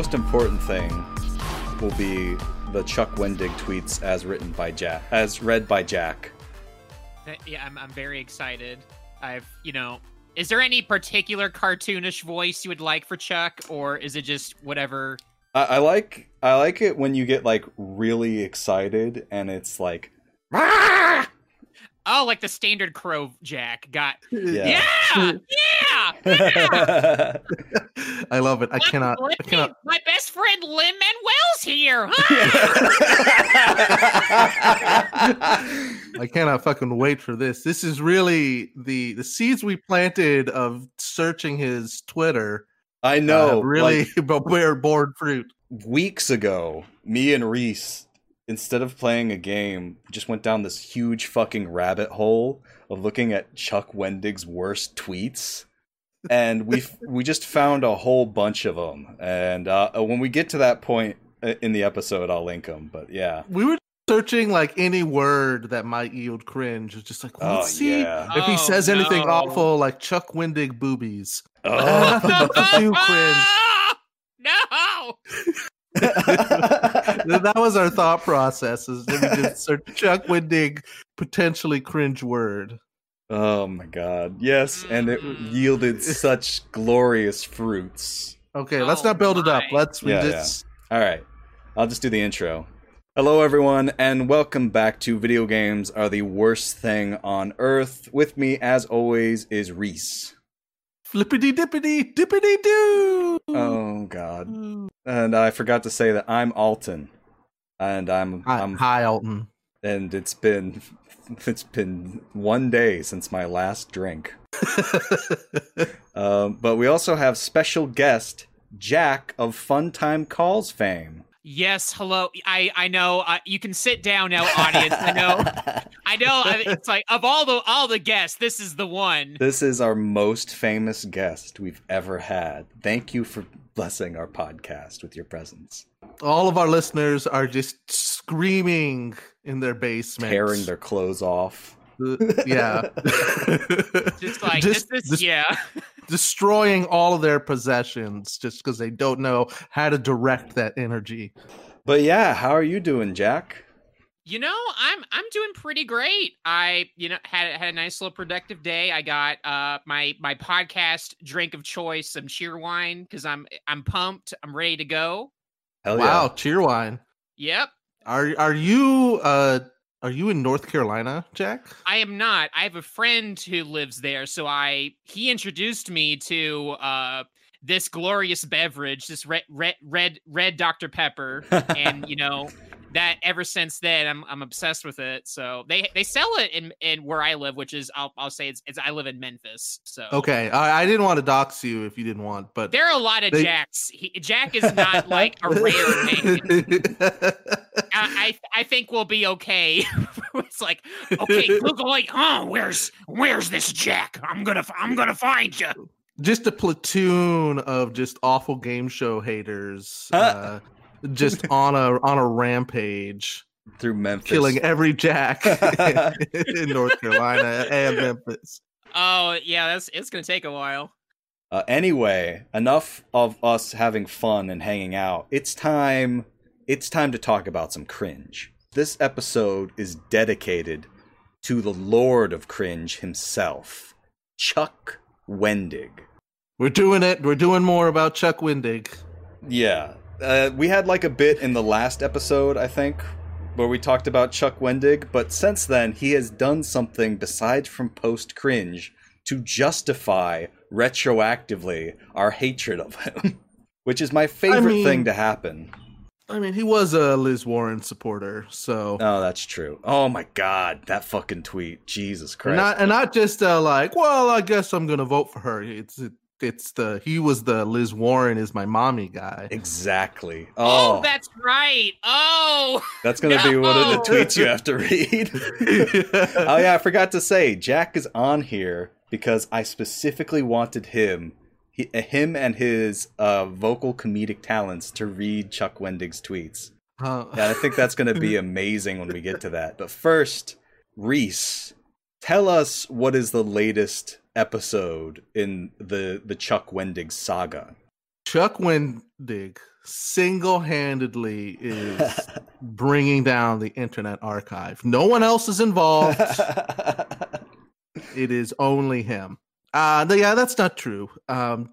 most important thing will be the Chuck Wendig tweets as written by Jack, as read by Jack. Yeah, I'm, I'm very excited. I've, you know, is there any particular cartoonish voice you would like for Chuck, or is it just whatever? I, I like I like it when you get like really excited and it's like Oh, like the standard crow Jack got. Yeah, yeah, yeah. I love it. I Look, cannot. I cannot. My best friend Lin Manuel's here. I cannot fucking wait for this. This is really the the seeds we planted of searching his Twitter. I uh, know. have really like, bear born fruit. weeks ago, me and Reese, instead of playing a game, just went down this huge fucking rabbit hole of looking at Chuck Wendig's worst tweets. And we we just found a whole bunch of them. And uh, when we get to that point uh, in the episode, I'll link them. But yeah. We were searching like any word that might yield cringe. It's just like, well, Oh, let's see yeah. if he Oh, says anything no. awful like Chuck Wendig boobies. Oh. Too cringe. no. that was our thought process. Is that we just search Chuck Wendig potentially cringe word. Oh my god. Yes, and it Mm. yielded such glorious fruits. Okay, let's Oh not build it up. Let's we Yeah, just All right. I'll just do the intro. Hello, everyone, and welcome back to Video Games Are the Worst Thing on Earth. With me, as always, is Reese. flippity dippity dippity doo. Oh, God. And I forgot to say that I'm Alton. And I'm, Hi, I'm hi, Alton. And it's been it's been one day since my last drink. Um, but we also have special guest Jack of Funtime Calls fame. Yes, hello. I I know. Uh, you can sit down now, audience. I know. I know. It's like of all the all the guests, this is the one. This is our most famous guest we've ever had. Thank you for blessing our podcast with your presence, All of our listeners are just screaming in their basement, tearing their clothes off. yeah, Just like Just- this. is just yeah. destroying all of their possessions just because they don't know how to direct that energy. But yeah, how are you doing, Jack? You know, I'm I'm doing pretty great. I you know had had a nice little productive day. I got uh my my podcast drink of choice, some Cheerwine because I'm I'm pumped. I'm ready to go. Hell wow, cheerwine. Yep. Are are you uh are you in North Carolina, Jack? I am not. I have a friend who lives there, so I he introduced me to uh this glorious beverage, this red red red red Dr Pepper, and you know that ever since then I'm I'm obsessed with it. So they they sell it in in where I live, which is I'll I'll say it's, it's I live in Memphis. So Okay, I, I didn't want to dox you if you didn't want, but there are a lot of They- Jacks. He, Jack is not like a rare name. I, I I think we'll be okay. it's like okay, Google like, oh, where's where's this Jack? I'm gonna I'm gonna find you. just a platoon of just awful game show haters, uh, just on a on a rampage, Through Memphis. killing every Jack in North Carolina and Memphis. Oh yeah, that's it's gonna take a while. Uh, anyway, enough of us having fun and hanging out. It's time. It's time to talk about some cringe. This episode is dedicated to the Lord of Cringe himself, Chuck Wendig. We're doing it. We're doing more about Chuck Wendig. Yeah, uh, we had like a bit in the last episode, I think, where we talked about Chuck Wendig, but since then he has done something besides from post cringe to justify retroactively our hatred of him, which is my favorite mean- thing to happen. I mean, he was a Liz Warren supporter, so Oh, that's true. Oh my god, that fucking tweet. Jesus and Christ. not and not just uh, like, well, I guess I'm gonna vote for her. It's it's the he was the Liz Warren is my mommy guy. exactly. Oh, Oh, that's right. Oh, that's going to be one of the tweets you have to read. oh yeah, I forgot to say Jack is on here because I specifically wanted him, he, him and his uh, vocal comedic talents to read Chuck Wendig's tweets. Uh, Yeah, I think that's going to be amazing when we get to that. But first, Reese, tell us what is the latest episode in the the Chuck Wendig saga. Chuck Wendig single-handedly is bringing down the Internet Archive. No one else is involved. it is only him. Uh, yeah, that's not true. Um,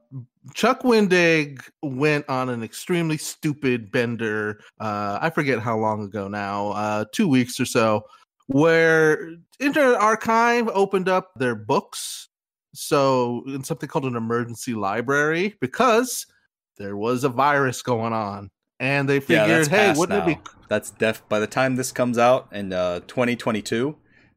Chuck Wendig went on an extremely stupid bender. Uh, I forget how long ago now, uh, two weeks or so, where Internet Archive opened up their books. So, in something called an emergency library, because there was a virus going on. And they figured, that's hey, wouldn't now. it be That's def. By the time this comes out in uh, 2022,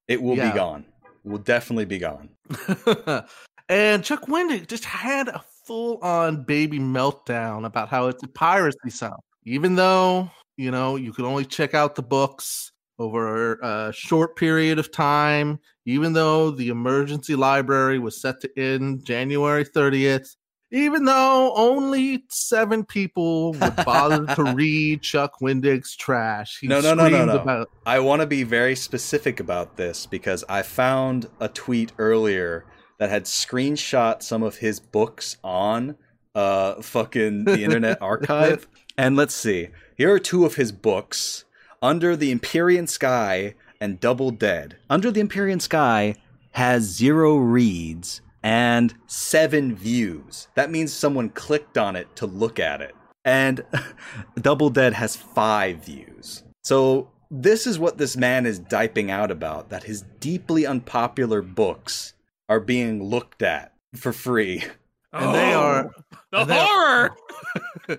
it will Yeah. be gone. Will definitely be gone. and Chuck Wendig just had a full on baby meltdown about how it's a piracy sound, Even though, you know, you can only check out the books over a short period of time, even though the emergency library was set to end January 30th, even though only seven people would bother to read Chuck Wendig's trash. He No, no, no, no, no. About, I want to be very specific about this because I found a tweet earlier that had screenshot some of his books on uh fucking the Internet Archive. And let's see. Here are two of his books. Under the Empyrean Sky and Double Dead. Under the Empyrean Sky has zero reads and seven views. That means someone clicked on it to look at it. And Double Dead has five views. So this is what this man is diping out about that his deeply unpopular books are being looked at for free. Oh, and they are the and are- horror.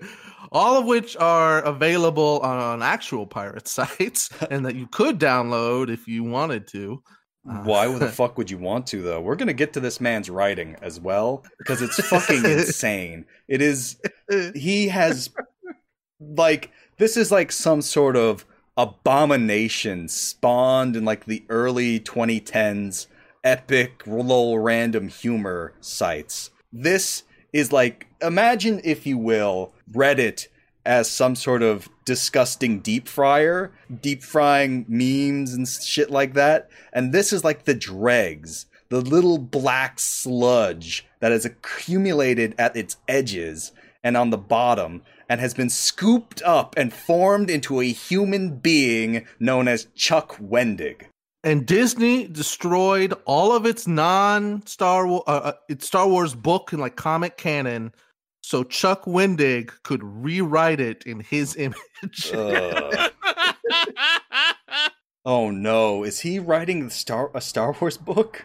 all of which are available on actual pirate sites and that you could download if you wanted to. Uh, Why the fuck would you want to though? We're gonna get to this man's writing as well because it's fucking insane. It is. He has like this is like some sort of abomination spawned in like the early 2010s epic little random humor sites. This is like imagine if you will Reddit as some sort of disgusting deep fryer, deep frying memes and shit like that. And this is like the dregs, the little black sludge that has accumulated at its edges and on the bottom and has been scooped up and formed into a human being known as Chuck Wendig. and Disney destroyed all of its non Star Wars, uh, uh, its Star Wars book and like comic canon, so Chuck Wendig could rewrite it in his image. Ugh. oh no, is he writing the Star a Star Wars book?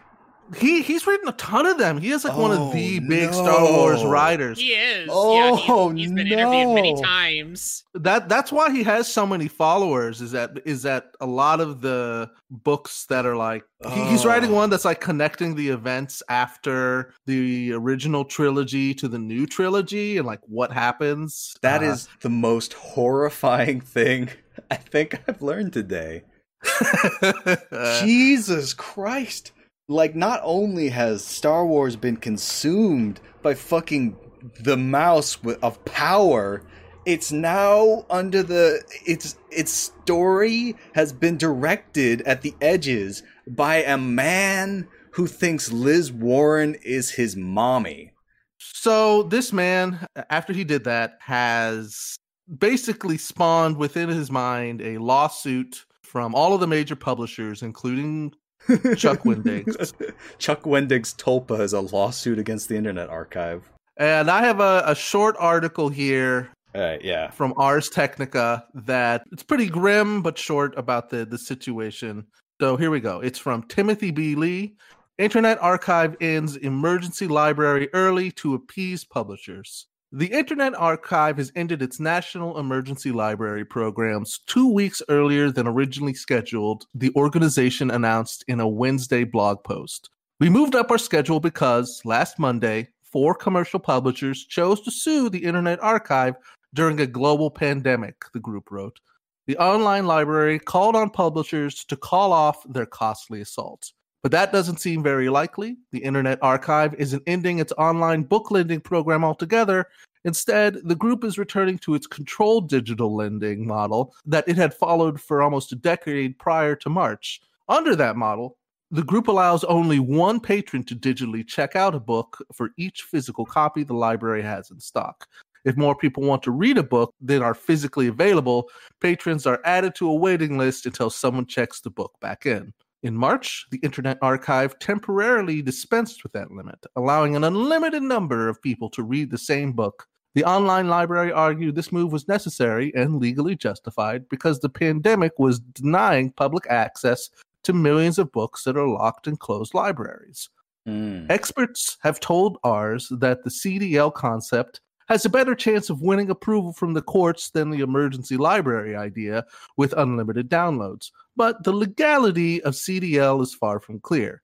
He he's written a ton of them. He is like one Oh, of the big Star Wars writers. he is. yeah, Oh, he's, he's been interviewed many no. times. that that's why he has so many followers is that is that a lot of the books that are like he, he's writing Oh. one that's like connecting the events after the original trilogy to the new trilogy and like what happens That Uh, is the most horrifying thing I think I've learned today. Jesus Christ. Like not only has Star Wars been consumed by fucking the mouse of power, it's now under the its its story has been directed at the edges by a man who thinks Liz Warren is his mommy. so this man after he did that has basically spawned within his mind a lawsuit from all of the major publishers including Chuck Wendig's. Chuck Wendig's Tulpa is a lawsuit against the Internet Archive. and i have a, a short article here Alright, yeah. from Ars Technica that it's pretty grim but short about the the situation. So here we go. It's from Timothy B. Lee. Internet Archive ends emergency library early to appease publishers. The Internet Archive has ended its National Emergency Library programs two weeks earlier than originally scheduled, the organization announced in a Wednesday blog post. We moved up our schedule because last Monday, four commercial publishers chose to sue the Internet Archive during a global pandemic, the group wrote. The online library called on publishers to call off their costly assaults. But that doesn't seem very likely. The Internet Archive isn't ending its online book lending program altogether. Instead, the group is returning to its controlled digital lending model that it had followed for almost a decade prior to March. Under that model, the group allows only one patron to digitally check out a book for each physical copy the library has in stock. If more people want to read a book than are physically available, patrons are added to a waiting list until someone checks the book back in. In March, the Internet Archive temporarily dispensed with that limit, allowing an unlimited number of people to read the same book. The online library argued this move was necessary and legally justified because the pandemic was denying public access to millions of books that are locked in closed libraries. Mm. Experts have told Ars that the CDL concept has a better chance of winning approval from the courts than the emergency library idea with unlimited downloads. But the legality of CDL is far from clear.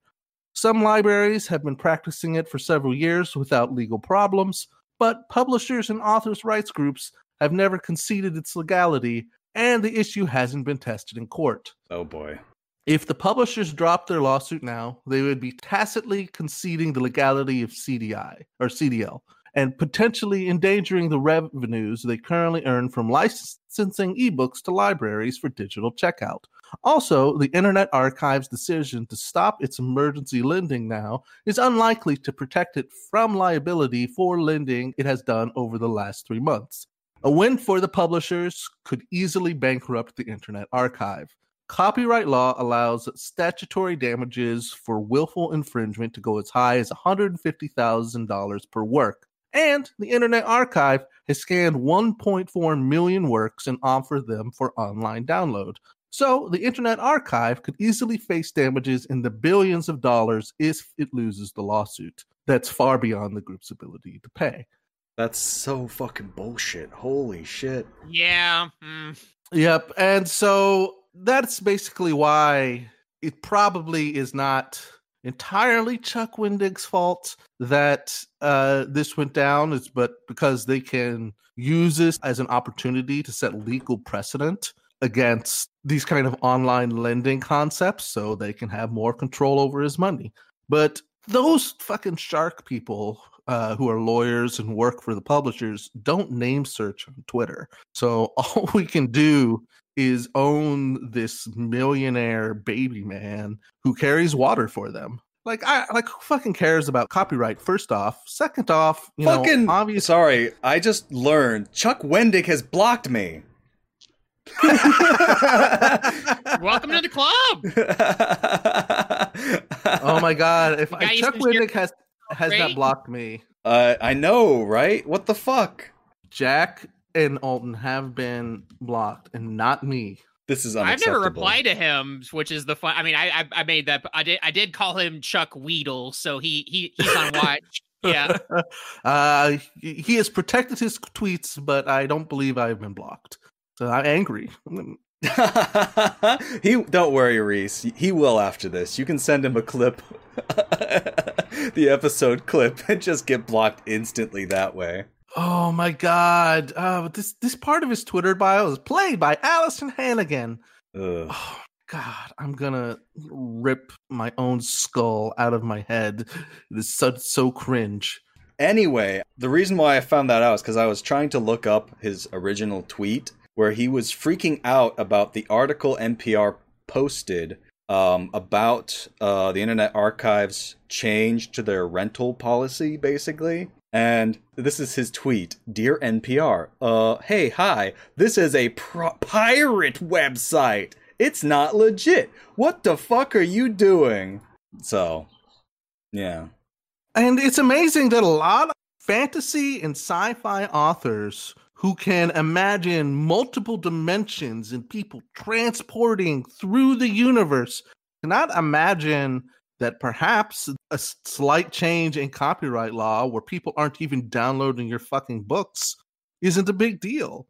Some libraries have been practicing it for several years without legal problems, but publishers and authors' rights groups have never conceded its legality, and the issue hasn't been tested in court. Oh boy. If the publishers dropped their lawsuit now, they would be tacitly conceding the legality of CDI or CDL and potentially endangering the revenues they currently earn from licensing ebooks to libraries for digital checkout. Also, the Internet Archive's decision to stop its emergency lending now is unlikely to protect it from liability for lending it has done over the last three months. A win for the publishers could easily bankrupt the Internet Archive. Copyright law allows statutory damages for willful infringement to go as high as $150,000 per work. And the Internet Archive has scanned 1.4 million works and offered them for online download. So the Internet Archive could easily face damages in the billions of dollars if it loses the lawsuit. That's far beyond the group's ability to pay. That's so fucking bullshit. Holy shit. Yeah. mm. Yep. And so that's basically why it probably is not entirely Chuck Wendig's fault that uh, this went down. It's but because they can use this as an opportunity to set legal precedent against these kind of online lending concepts so they can have more control over his money. But those fucking shark people uh, who are lawyers and work for the publishers don't name search on Twitter. So all we can do is own this millionaire baby man who carries water for them. Like I like who fucking cares about copyright? First off, second off, you fucking know, obviously sorry. I just learned Chuck Wendig has blocked me. Welcome to the club. oh my god, if I, Chuck Wendig has has not blocked me, Uh, I know, right? What the fuck? Jack and Alton have been blocked, and not me. This is I've never replied to him, which is the fun. I mean, I, I I made that. I did I did call him Chuck Weedle, so he he he's on watch. yeah. uh, he he has protected his tweets, but I don't believe I've been blocked. So I'm angry. he don't worry, Reese. He will after this. You can send him a clip, the episode clip, and just get blocked instantly that way. Oh my god! Uh, this this part of his Twitter bio is played by Alyson Hannigan. Ugh. Oh God, I'm gonna rip my own skull out of my head. It is so so cringe. Anyway, the reason why I found that out is because I was trying to look up his original tweet where he was freaking out about the article NPR posted um, about uh, the Internet Archive's change to their rental policy, basically. And this is his tweet Dear NPR, uh, hey, hi, this is a pro- pirate website. It's not legit. What the fuck are you doing? So, yeah. And it's amazing that a lot of fantasy and sci-fi authors who can imagine multiple dimensions and people transporting through the universe cannot imagine that perhaps a slight change in copyright law where people aren't even downloading your fucking books isn't a big deal.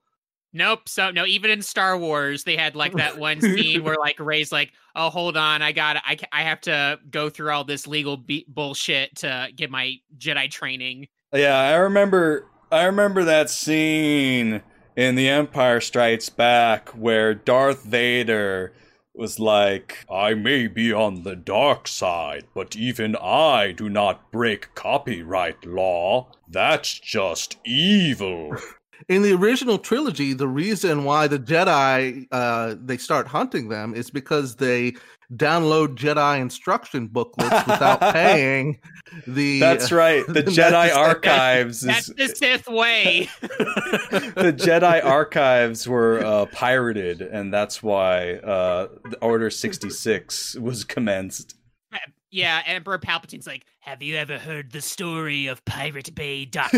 Nope. So no, even in Star Wars, they had like that one scene where like Rey's like, "Oh, hold on, I got, I, I have to go through all this legal be- bullshit to get my Jedi training." Yeah, I remember I remember that scene in The Empire Strikes Back where Darth Vader was like, I may be on the dark side, but even I do not break copyright law. That's just evil. in the original trilogy, the reason why the Jedi uh, they start hunting them is because they download Jedi instruction booklets without paying the. That's right. The Jedi archives. That's the Sith way. the Jedi archives were uh, pirated, and that's why uh, Order sixty six was commenced. Yeah, Emperor Palpatine's like, "Have you ever heard the story of PirateBay.com?"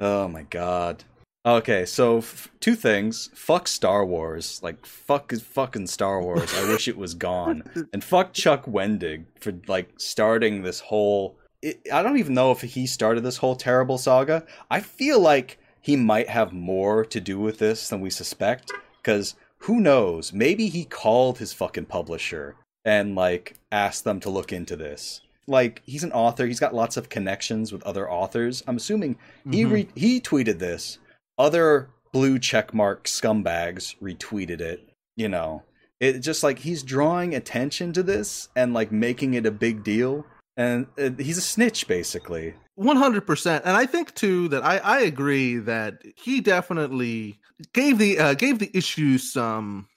oh my god. Okay, so f- two things. Fuck Star Wars. Like fuck fucking Star Wars. I wish it was gone. And fuck Chuck Wendig for like starting this whole it, I don't even know if he started this whole terrible saga. I feel like he might have more to do with this than we suspect cuz who knows? Maybe he called his fucking publisher and like asked them to look into this. Like he's an author, he's got lots of connections with other authors. I'm assuming he Mhm. re- he tweeted this. Other blue checkmark scumbags retweeted it. You know, it just like he's drawing attention to this and like making it a big deal. And uh, he's a snitch, basically. One hundred percent, and I think too that I, I agree that he definitely gave the uh, gave the issue some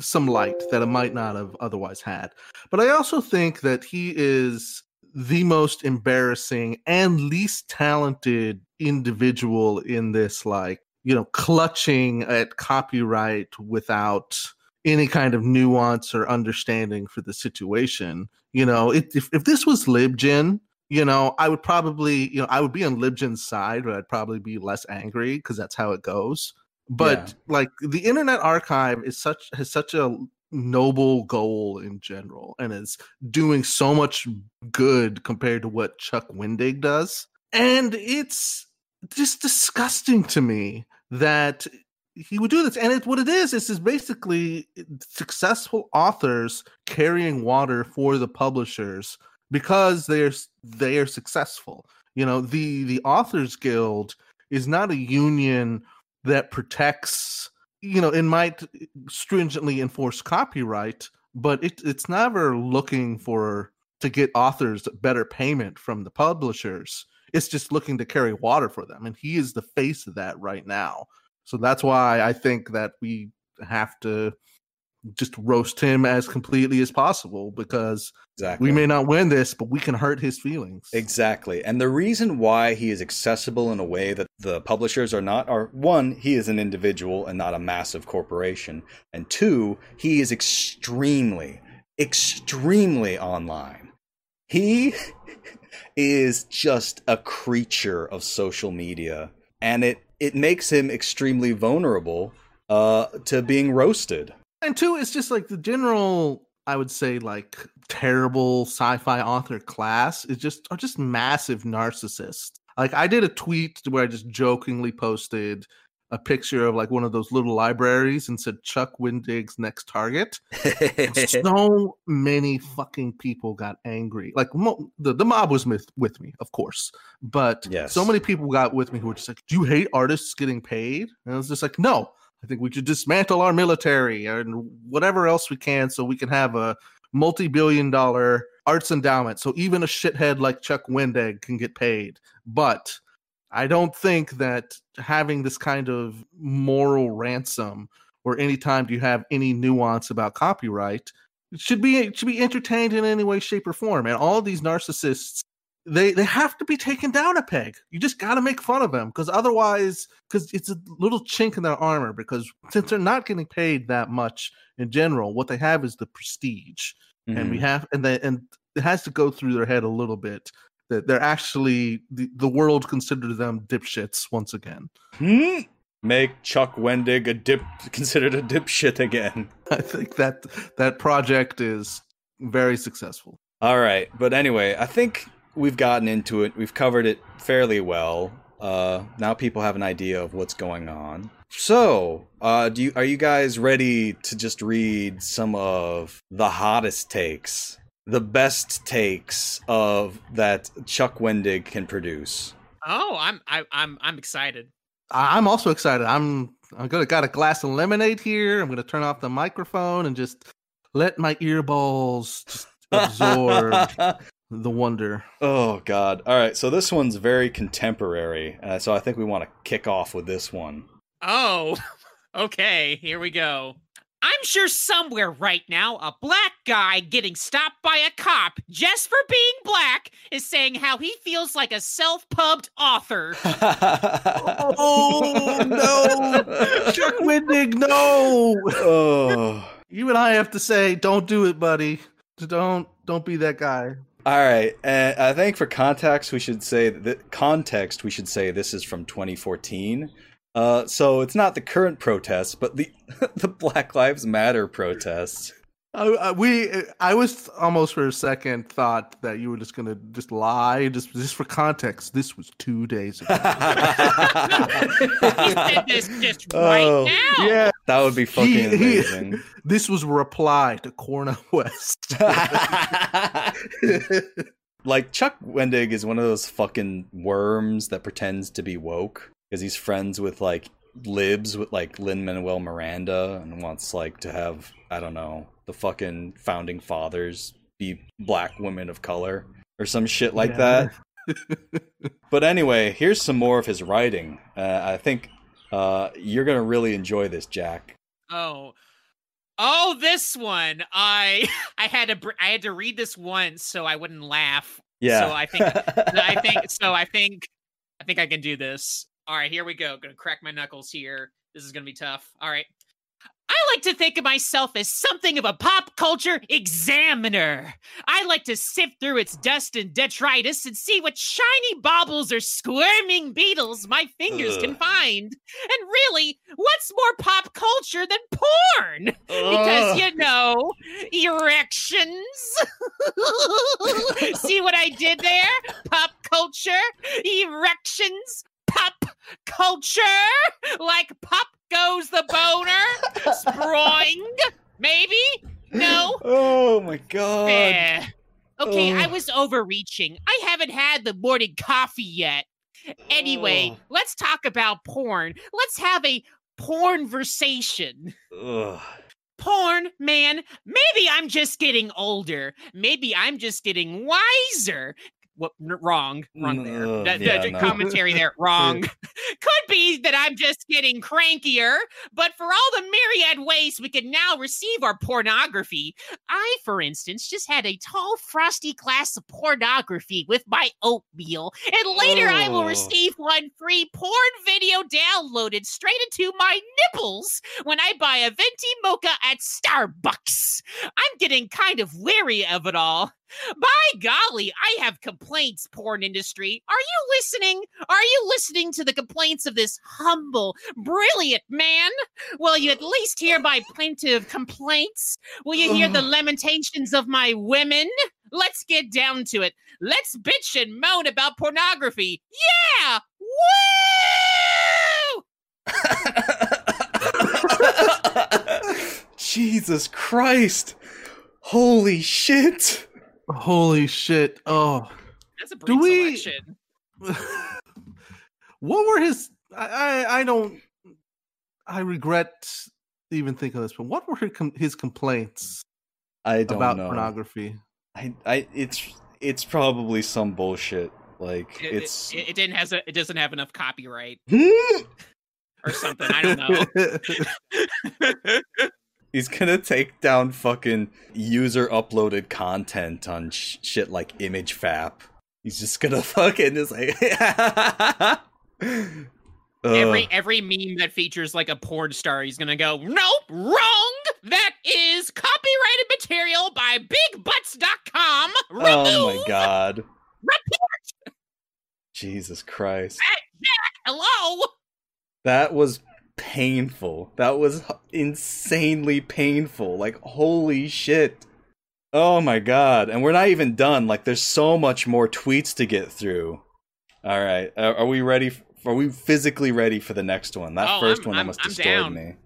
some light that it might not have otherwise had. But I also think that he is the most embarrassing and least talented individual in this, like you know, clutching at copyright without any kind of nuance or understanding for the situation. You know, if if, if this was LibGen, you know, I would probably, you know, I would be on LibGen's side, but I'd probably be less angry because that's how it goes. But like the Internet Archive is such has such a noble goal in general and is doing so much good compared to what Chuck Wendig does. And it's just disgusting to me that he would do this. And it, what it is, is basically successful authors carrying water for the publishers because they're they are successful. You know, the the Authors Guild is not a union that protects. You know, it might stringently enforce copyright, but it, it's never looking for to get authors better payment from the publishers. It's just looking to carry water for them, and he is the face of that right now. So that's why I think that we have to just roast him as completely as possible because Exactly. we may not win this, but we can hurt his feelings. Exactly. And the reason why he is accessible in a way that the publishers are not are one, he is an individual and not a massive corporation. And two, he is extremely, extremely online. He is just a creature of social media. And it, it makes him extremely vulnerable uh, to being roasted. And two, it's just like the general, I would say, like terrible sci-fi author class is just are just massive narcissists. Like I did a tweet where I just jokingly posted a picture of like one of those little libraries and said Chuck Wendig's next target. so many fucking people got angry. Like mo- the, the mob was with, with me, of course, but Yes. so many people got with me who were just like, "Do you hate artists getting paid?" And I was just like, "No, I think we should dismantle our military and whatever else we can, so we can have a multi-billion-dollar arts endowment, so even a shithead like Chuck Wendig can get paid." But I don't think that having this kind of moral ransom or any anytime you have any nuance about copyright should be should be entertained in any way shape or form. And all these narcissists they they have to be taken down a peg. You just got to make fun of them because otherwise because it's a little chink in their armor because since they're not getting paid that much in general what they have is the prestige. And we mm-hmm. have and they and it has to go through their head a little bit that they're actually the, the world considers them dipshits once again Hmm? Make Chuck Wendig a dip considered a dipshit again. i think that that project is very successful All right, but anyway, I think we've gotten into it. We've covered it fairly well. Uh, now people have an idea of what's going on. So, uh, do you are you guys ready to just read some of the hottest takes, the best takes of that Chuck Wendig can produce? Oh, I'm I, I'm I'm excited. I- i'm also excited i'm i'm gonna got a glass of lemonade here i'm gonna turn off the microphone and just let my earballs just absorb the wonder. Oh God! All right, so this one's very contemporary, uh, so I think we want to kick off with this one. Oh, okay. Here we go. I'm sure somewhere right now, a black guy getting stopped by a cop just for being black is saying how he feels like a self pubbed author. Oh no, Chuck Wendig, no! oh. You and I have to say, don't do it, buddy. Don't don't be that guy. All right, and I think for context, we should say that context we should say this is from 2014. Uh, so it's not the current protests, but the the Black Lives Matter protests. I, I, we, I was almost for a second thought that you were just gonna just lie, just just for context. This was two days ago. he said this just right Oh, now. yeah, That would be fucking He- he- amazing. this was a reply to Cornel West. like Chuck Wendig is one of those fucking worms that pretends to be woke because he's friends with like libs with like Lin Manuel Miranda and wants like to have I don't know the fucking founding fathers be black women of color or some shit like Yeah. that. But anyway, here's some more of his writing. Uh, I think uh, you're gonna really enjoy this, Jack. Oh. Oh, this one. I I had to br- I had to read this once so I wouldn't laugh. Yeah, So I think I think so I think I think I can do this. All right, here we go. Gonna crack my knuckles here. This is gonna be tough. All right. I like to think of myself as something of a pop culture examiner. I like to sift through its dust and detritus and see what shiny baubles or squirming beetles my fingers can find. And really, what's more pop culture than porn? Because you know, erections. See what I did there? Pop culture, erections, culture. Like pop goes the boner, sproing. Maybe? No? Oh my god. Eh. Okay, I was overreaching. I haven't had the morning coffee yet. Anyway, Ugh. let's talk about porn. Let's have a porn versation. Porn, man. Maybe I'm just getting older. Maybe I'm just getting wiser. What? Wrong. Wrong there. Ugh, That- yeah, that no. commentary there. Wrong. Could be that I'm just getting crankier, but for all the myriad ways we can now receive our pornography, I, for instance, just had a tall, frosty glass of pornography with my oatmeal, and later I will Oh. receive one free porn video downloaded straight into my nipples when I buy a venti mocha at Starbucks. I'm getting kind of weary of it all. By golly, I have complaints, porn industry. Are you listening? Are you listening to the complaints of this humble, brilliant man? Will you at least hear my plaintive complaints? Will you hear the lamentations of my women? Let's get down to it. Let's bitch and moan about pornography. Yeah! Woo! Jesus Christ. Holy shit. Holy shit! Oh, That's a Do we- selection. what were his? I, I I don't. I regret even thinking of this, but what were his, his complaints I don't about know. pornography? I, I it's it's probably some bullshit. Like It, it's it, it didn't has a, it doesn't have enough copyright or something. I don't know. He's gonna take down fucking user uploaded content on sh- shit like ImageFap. He's just gonna fucking just like every every meme that features like a porn star, he's gonna go, nope, wrong. That is copyrighted material by BigButts.com. Remove. Oh my god. Report. Jesus Christ. Hello. That was painful. That was insanely painful. Like, holy shit. Oh my god. And we're not even done. Like, there's so much more tweets to get through. All right. Are, are we ready? f- Are we physically ready for the next one? That Oh, 1st I'm- one I'm- almost I'm destroyed down. me. I'm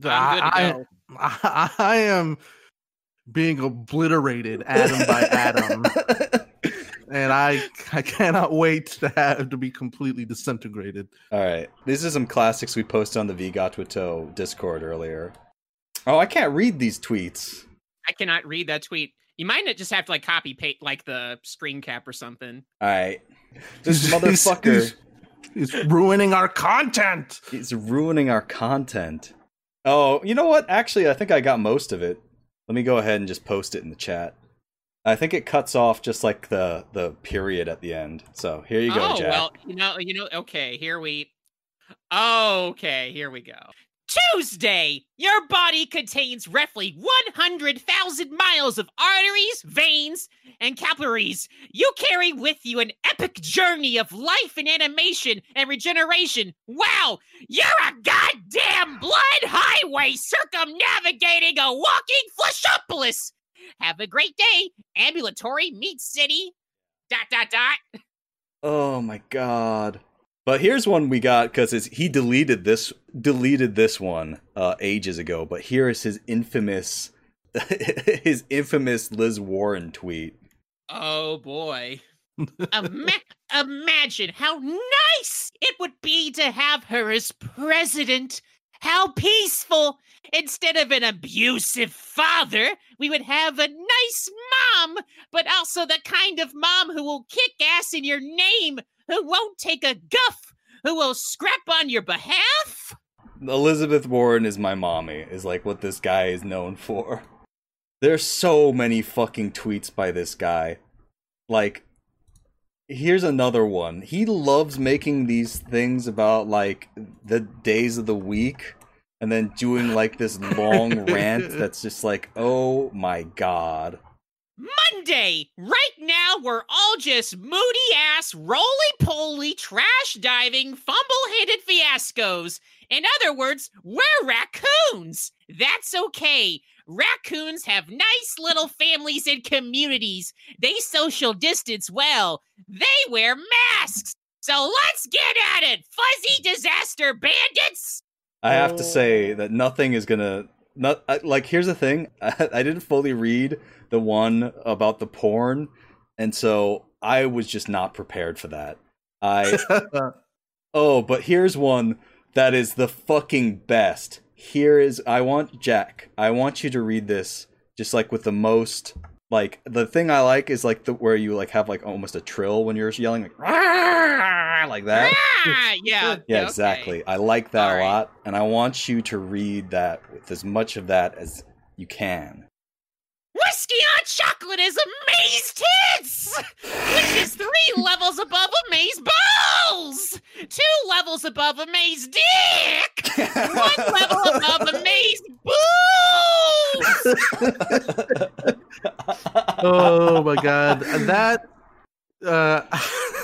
good to I, go. I, I am being obliterated atom by atom, and I I cannot wait to have to be completely disintegrated. All right. These are some classics we posted on the Vigatwito Discord earlier. Oh, I can't read these tweets. I cannot read that tweet. You might just have to like copy paste like the screen cap or something. All right, this motherfucker He's, he's ruining our content. is ruining our content. Oh, you know what? Actually, I think I got most of it. Let me go ahead and just post it in the chat. I think it cuts off just like the the period at the end. So here you go, oh Jack. well, you know, you know. Okay, here we. Okay, here we go. Tuesday, your body contains roughly 100,000 miles of arteries, veins, and capillaries. You carry with you an epic journey of life and animation and regeneration. Wow, you're a goddamn blood highway circumnavigating a walking fleshopolis. Have a great day, ambulatory meat city. Dot dot dot. Oh my god. But here's one we got because he deleted this deleted this one uh, ages ago. But here is his infamous his infamous Liz Warren tweet. Oh boy. Ima- imagine how nice it would be to have her as president. How peaceful. Instead of an abusive father, we would have a nice mom, but also the kind of mom who will kick ass in your name, who won't take a guff, who will scrap on your behalf. Elizabeth Warren is my mommy, is like what this guy is known for. There's so many fucking tweets by this guy. Like, here's another one. He loves making these things about, like, the days of the week and then doing, like, this long rant that's just like, oh my god. Monday! Right now, we're all just moody ass, roly poly, trash diving, fumble headed fiascos. In other words, we're raccoons. That's okay. Raccoons have nice little families and communities. They social distance well. They wear masks. So let's get at it, fuzzy disaster bandits! I have to Oh. say that nothing is gonna not I- like. Here's the thing: I, I didn't fully read the one about the porn, and so I was just not prepared for that. I oh, but here's one that is the fucking best. Here is I want Jack. I want you to read this just like with the most like the thing I like is like the where you like have like almost a trill when you're yelling like "Rah!" like that. Ah, yeah. Yeah, okay. exactly. I like that All a right. lot, and I want you to read that with as much of that as you can. Whiskey on chocolate is Amaze tits, which is three levels above Amaze balls, two levels above Amaze dick, one level above Amaze boobs. oh my god. That uh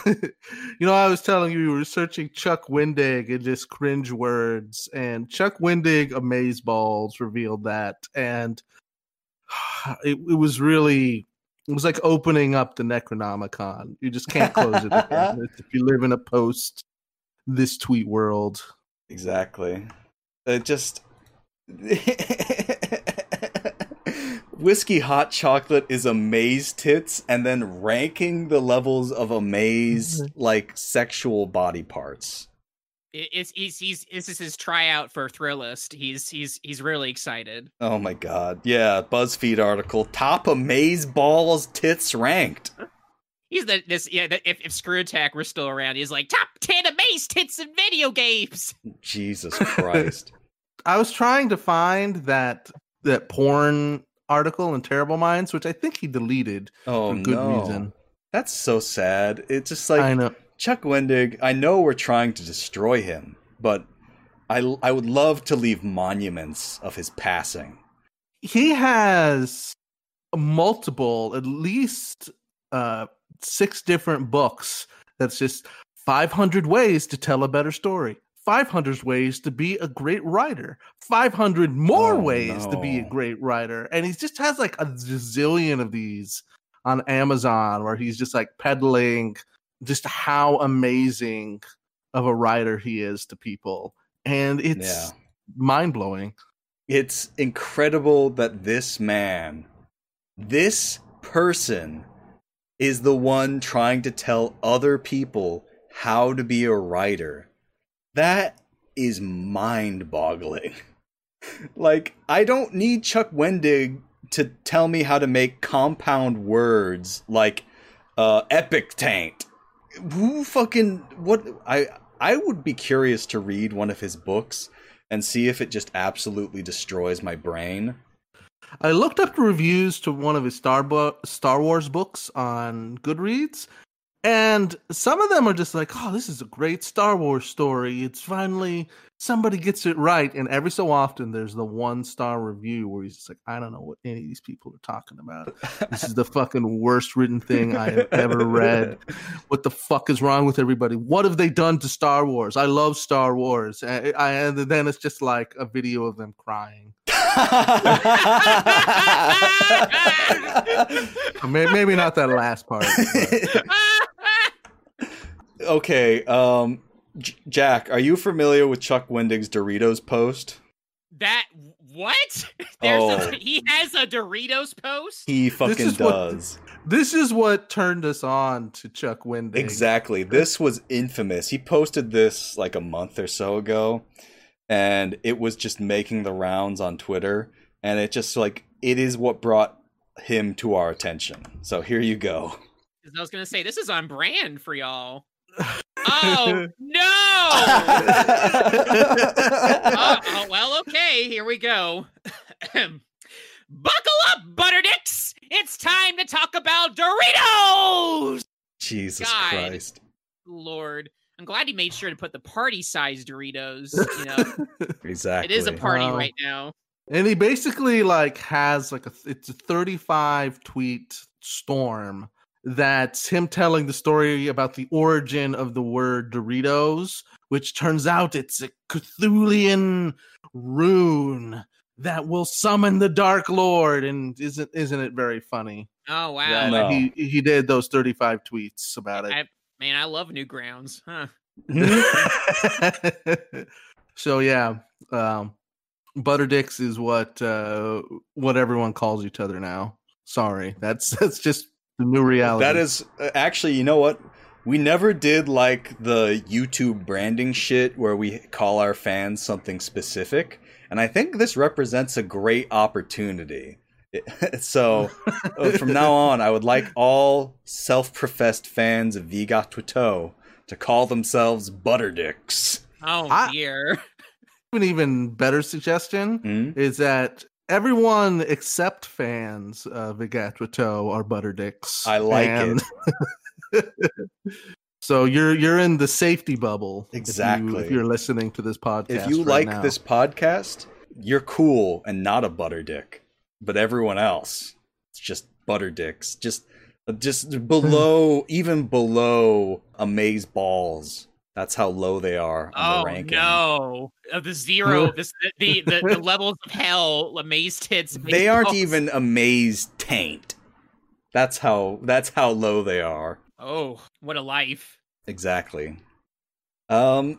you know i was telling you we were searching chuck wendig and just cringe words and chuck wendig amazeballs revealed that and it, it was really it was like opening up the necronomicon you just can't close it if you live in a post this tweet world exactly. It just whiskey hot chocolate is amaze tits, and then ranking the levels of amaze mm-hmm. like sexual body parts. It- It's he's he's this is his tryout for Thrillist. He's he's he's really excited. Oh my god. Yeah, BuzzFeed article. Top amaze balls tits ranked. He's the this yeah. The, if if Screw Attack were still around, he's like top ten Amaze tits in video games. Jesus Christ. I was trying to find that that porn article in Terrible Minds, which I think he deleted Oh for good no. reason. That's so sad. It's just like I know. Chuck Wendig, I know we're trying to destroy him, but I I would love to leave monuments of his passing. He has multiple, at least uh, six different books. That's just 500 ways to tell a better story. 500 ways to be a great writer. 500 more Oh, ways to be a great writer. And he just has like a zillion of these on Amazon where he's just like peddling just how amazing of a writer he is to people. And it's Yeah. mind blowing. It's incredible that this man, this person, is the one trying to tell other people how to be a writer. That is mind boggling. like, I don't need Chuck Wendig to tell me how to make compound words like uh, epic taint. Who fucking what? I I would be curious to read one of his books and see if it just absolutely destroys my brain. I looked up reviews to one of his Star, Bo- Star Wars books on Goodreads, and some of them are just like, "Oh, this is a great Star Wars story. It's finally somebody gets it right." And every so often, there's the one star review where he's just like, "I don't know what any of these people are talking about. This is the fucking worst written thing I have ever read. What the fuck is wrong with everybody? What have they done to Star Wars? I love Star Wars." And, I, and then it's just like a video of them crying. Maybe, maybe not that last part. but- okay, um, J- Jack, are you familiar with Chuck Wendig's Doritos post? that what? There's Oh. a, he has a Doritos post. He fucking is what- does. This is what turned us on to Chuck Wendig. Exactly. This was infamous. He posted this like a month or so ago, and it was just making the rounds on Twitter. And it just like it is what brought him to our attention. So here you go. I was gonna say this is on brand for y'all. Oh no! oh, oh, well, okay, here we go. Buckle up, Butterdicks! It's time to talk about Doritos! Jesus God. Christ. Lord. I'm glad he made sure to put the party size Doritos. You know, Exactly. it is a party Wow. right now. and he basically like has like a it's a 35 tweet storm that's him telling the story about the origin of the word Doritos, which turns out it's a Cthulian rune that will summon the Dark Lord, and isn't isn't it very funny? Oh wow. that No. he he did those 35 tweets about it. I, man, I love Newgrounds. Huh. so yeah, um, Butterdicks is what uh, what everyone calls each other now. Sorry, that's that's just the new reality. That is uh, actually, you know what? We never did like the YouTube branding shit where we call our fans something specific, and I think this represents a great opportunity. so uh, from now on, I would like all self-professed fans of Viga Twito to call themselves Butterdicks. Oh I- dear. an even better suggestion Hmm? is that everyone except fans of Vigatwito are butter dicks. I like and- so you're you're in the safety bubble. Exactly. If, you, are listening to this podcast, If you right like now. this podcast, you're cool and not a butter dick. But everyone else, it's just butter dicks. Just just below, even below Amaze Balls. That's how low they are on Oh the ranking. no! The zero, this the, the the levels of hell. Amaze tits. They aren't Amaze even Amaze Taint. That's how that's how low they are. Oh, what a life! Exactly. Um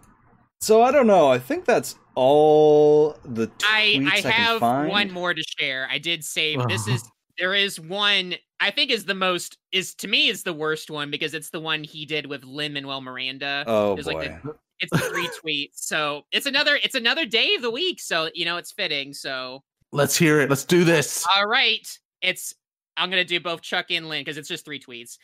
so I don't know. I think that's all the tweets I I, I can have find. one more to share. I did save. This is there is one I think is the most is to me is the worst one because it's the one he did with Lin Manuel Miranda. Oh There's boy. like It's the retweet. So it's another it's another day of the week. So you know it's fitting. So Let's hear it. Let's do this. all right, it's I'm gonna do both Chuck and Lin because it's just three tweets.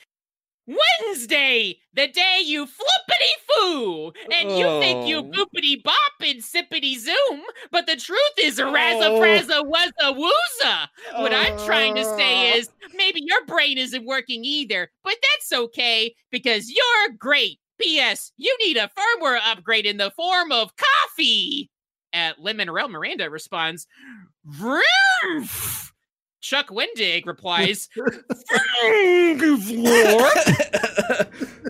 Wednesday, the day you flippity foo, and you think you Oh. boopity bop and sippity zoom, but the truth is a razza Oh. frazza wuzza wooza. What I'm trying to say oh. is maybe your brain isn't working either, but that's okay because you're great. P.S. You need a firmware upgrade in the form of coffee. At Lin Manuel Miranda responds, Vroom! Chuck Wendig replies, Floor.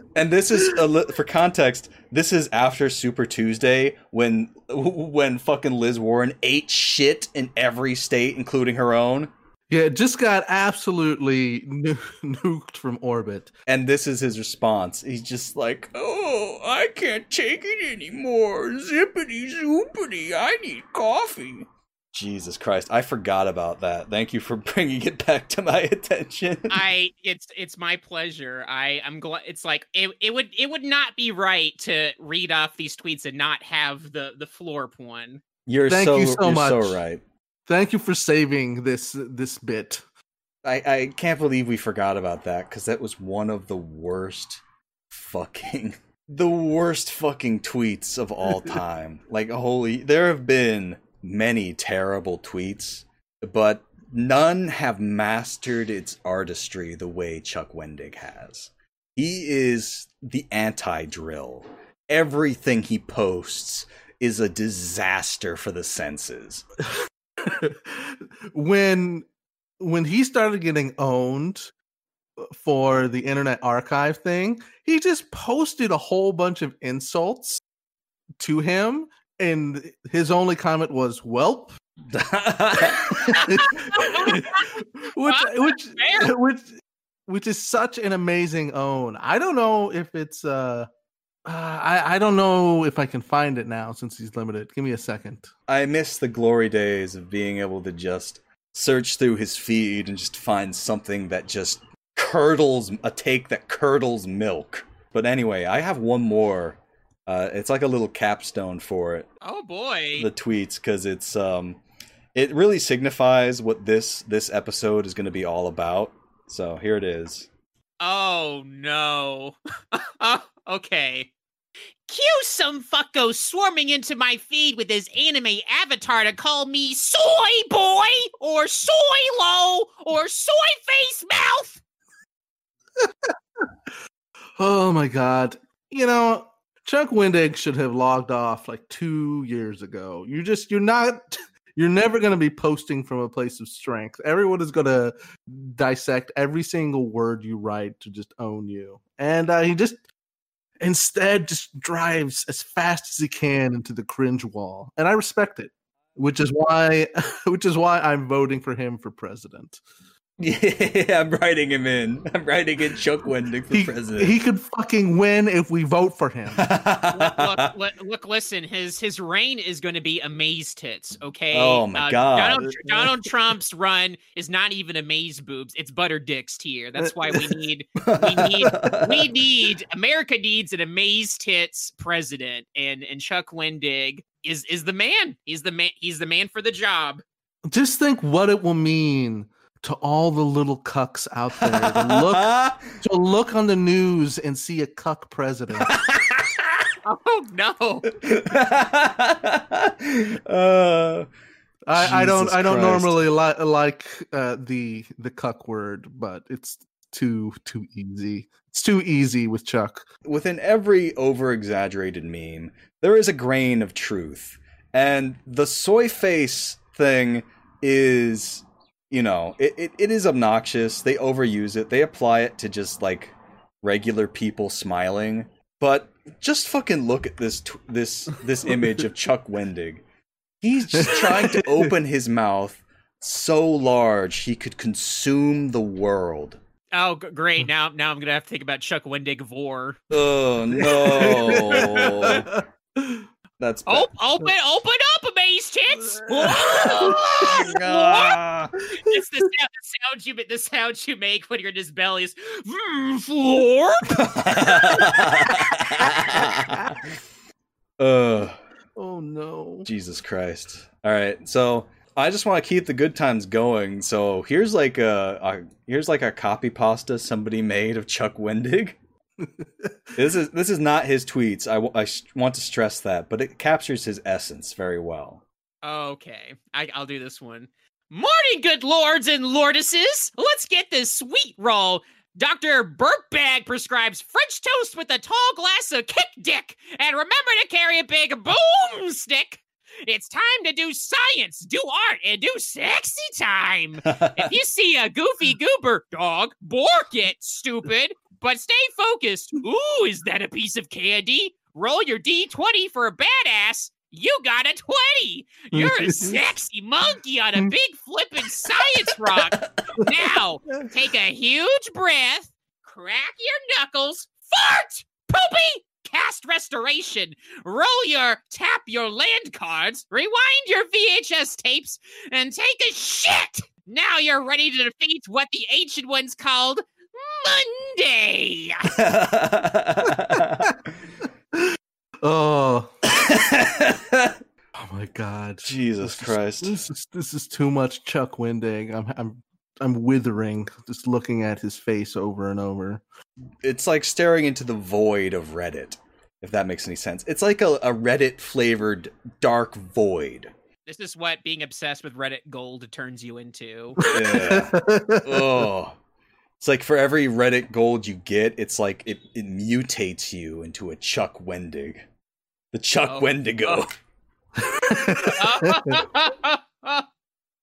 and this is a li- for context. This is after Super Tuesday when when fucking Liz Warren ate shit in every state, including her own. Yeah, just got absolutely nu- nuked from orbit. And this is his response. He's just like, "Oh, I can't take it anymore. Zippity zoopity. I need coffee." Jesus Christ, I forgot about that. Thank you for bringing it back to my attention. I it's it's my pleasure. I I'm glad it's like it, it would it would not be right to read off these tweets and not have the the floor one. You're Thank so you so you're much. so right. Thank you for saving this this bit. I, I can't believe we forgot about that because that was one of the worst fucking the worst fucking tweets of all time. like holy there have been many terrible tweets, but none have mastered its artistry the way Chuck Wendig has. He is the anti-dril. Everything he posts is a disaster for the senses. when when he started getting owned for the internet archive thing, he just posted a whole bunch of insults to him and his only comment was "Welp," which which which which is such an amazing own. I don't know if it's uh, uh I I don't know if I can find it now since he's limited. Give me a second. I miss the glory days of being able to just search through his feed and just find something that just curdles a take that curdles milk. But anyway, I have one more. Uh, it's like a little capstone for it. Oh boy, the tweets because it's um, it really signifies what this this episode is going to be all about. So here it is. Oh no. okay. Cue some fucko swarming into my feed with his anime avatar to call me soy boy or soy low or soy face mouth. oh my god. You know, Chuck Wendig should have logged off like two years ago. You just you're not you're never going to be posting from a place of strength. Everyone is going to dissect every single word you write to just own you. And uh, he just instead just drives as fast as he can into the cringe wall. And I respect it, which is why which is why I'm voting for him for president. Yeah, I'm writing him in. I'm writing in Chuck Wendig for he, president. He could fucking win if we vote for him. look, look, look, look, listen. His his reign is going to be amaze tits. Okay. Oh my uh, god. Donald, Donald, Trump's run is not even amaze boobs. It's butter dicks tier. That's why we need we need we need America needs an amaze tits president, and and Chuck Wendig is is the man. He's the man. He's the man for the job. Just think what it will mean to all the little cucks out there to look to look on the news and see a cuck president. oh no! uh, I, I, don't I don't normally li- like uh, the the cuck word, but it's too too easy. It's too easy with Chuck. Within every over exaggerated meme, there is a grain of truth, and the soy face thing is you know, it, it, it is obnoxious. They overuse it. They apply it to just like regular people smiling. But just fucking look at this t- this this image of Chuck Wendig. He's just trying to open his mouth so large he could consume the world. Oh, great! Now, now I'm gonna have to think about Chuck Wendig Vor. Oh no! That's bad. open, open, open up, amaze tits. it's the sound, the sound you the sound you make when you're in his belly is floor. uh, oh no! Jesus Christ! All right, so I just want to keep the good times going. So here's like a, a here's like a copy pasta somebody made of Chuck Wendig this is this is not his tweets. I, I want to stress that, but it captures his essence very well. Okay, I, I'll do this one. Morning, good lords and lordesses. Let's get this sweet roll. Dr. Burpbag prescribes French toast with a tall glass of kick dick. And remember to carry a big boomstick. It's time to do science, do art, and do sexy time. if you see a goofy goober, dog, bork it, stupid. But stay focused. Ooh, is that a piece of candy? Roll your D20 for a badass. You got a 20. You're a sexy monkey on a big flippin' science rock. Now, take a huge breath, crack your knuckles, fart, poopy, cast restoration, roll your tap your land cards, rewind your VHS tapes, and take a shit. Now you're ready to defeat what the ancient ones called Monday. oh. oh my god. Jesus This is- Christ. This is this is too much Chuck Wendig. I'm I'm I'm withering just looking at his face over and over. It's like staring into the void of Reddit, if that makes any sense. It's like a, a Reddit flavored dark void. This is what being obsessed with Reddit gold turns you into. Yeah. oh. It's like for every Reddit gold you get, it's like it, it mutates you into a Chuck Wendig. The Chuck Oh. Wendigo. Oh.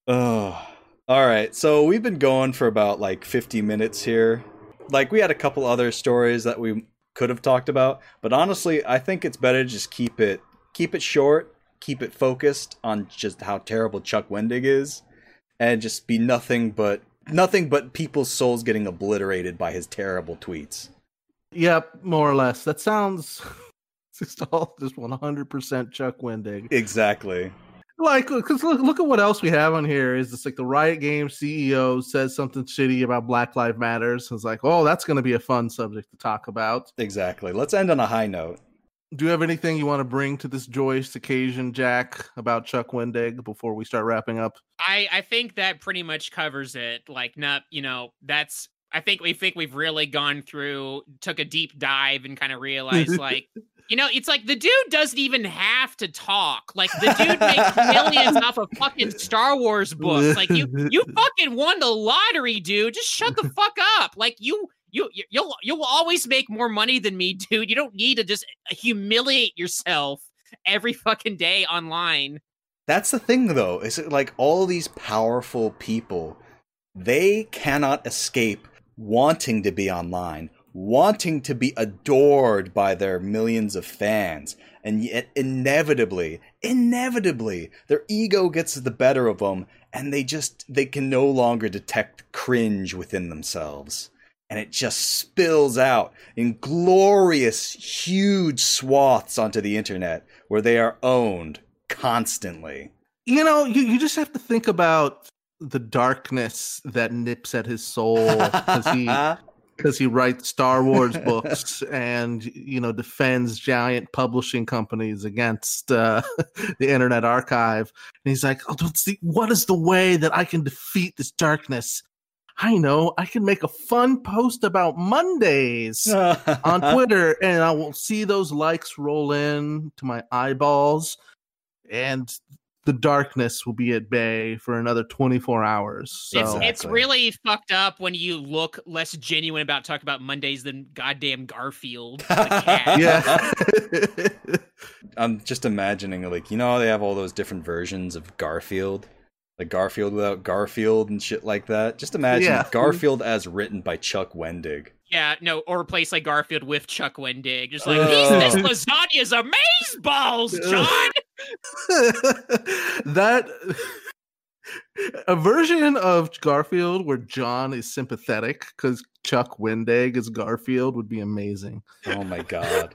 oh. All right. So we've been going for about like 50 minutes here. Like we had a couple other stories that we could have talked about, but honestly, I think it's better to just keep it keep it short, keep it focused on just how terrible Chuck Wendig is and just be nothing but nothing but people's souls getting obliterated by his terrible tweets. Yep, more or less. That sounds just all just 100% Chuck Wendig. Exactly. Like, because look, look at what else we have on here. Is it's like the Riot Games CEO says something shitty about Black Lives Matters. It's like, oh, that's going to be a fun subject to talk about. Exactly. Let's end on a high note. Do you have anything you want to bring to this joyous occasion, Jack, about Chuck Wendig before we start wrapping up? I I think that pretty much covers it. Like, not you know, that's. I think we think we've really gone through, took a deep dive, and kind of realized like. You know, it's like the dude doesn't even have to talk. Like the dude makes millions off of fucking Star Wars books. Like you, you fucking won the lottery, dude. Just shut the fuck up. Like you, you, you- you'll, you'll always make more money than me, dude. You don't need to just humiliate yourself every fucking day online. That's the thing, though. Is it like all these powerful people, they cannot escape wanting to be online, wanting to be adored by their millions of fans, and yet inevitably, inevitably, their ego gets the better of them, and they just they can no longer detect cringe within themselves. And it just spills out in glorious, huge swaths onto the internet where they are owned constantly. You know, you, you just have to think about the darkness that nips at his soul because he because he writes Star Wars books and you know defends giant publishing companies against uh, the Internet Archive. And he's like, "Oh, what's the, what is the way that I can defeat this darkness? I know I can make a fun post about Mondays on Twitter, and I will see those likes roll in to my eyeballs, and the darkness will be at bay for another 24 hours. So It's, it's Exactly. really fucked up when you look less genuine about talking about Mondays than goddamn Garfield. the cat. yeah. I'm just imagining, like, you know, they have all those different versions of Garfield, like Garfield without Garfield and shit like that. Just imagine Yeah. Garfield as written by Chuck Wendig. Yeah, no, or replace like Garfield with Chuck Wendig. Just like, Ugh. these this lasagna's amaze balls, Jon. that a version of Garfield where Jon is sympathetic because Chuck Wendig is Garfield would be amazing. Oh my god.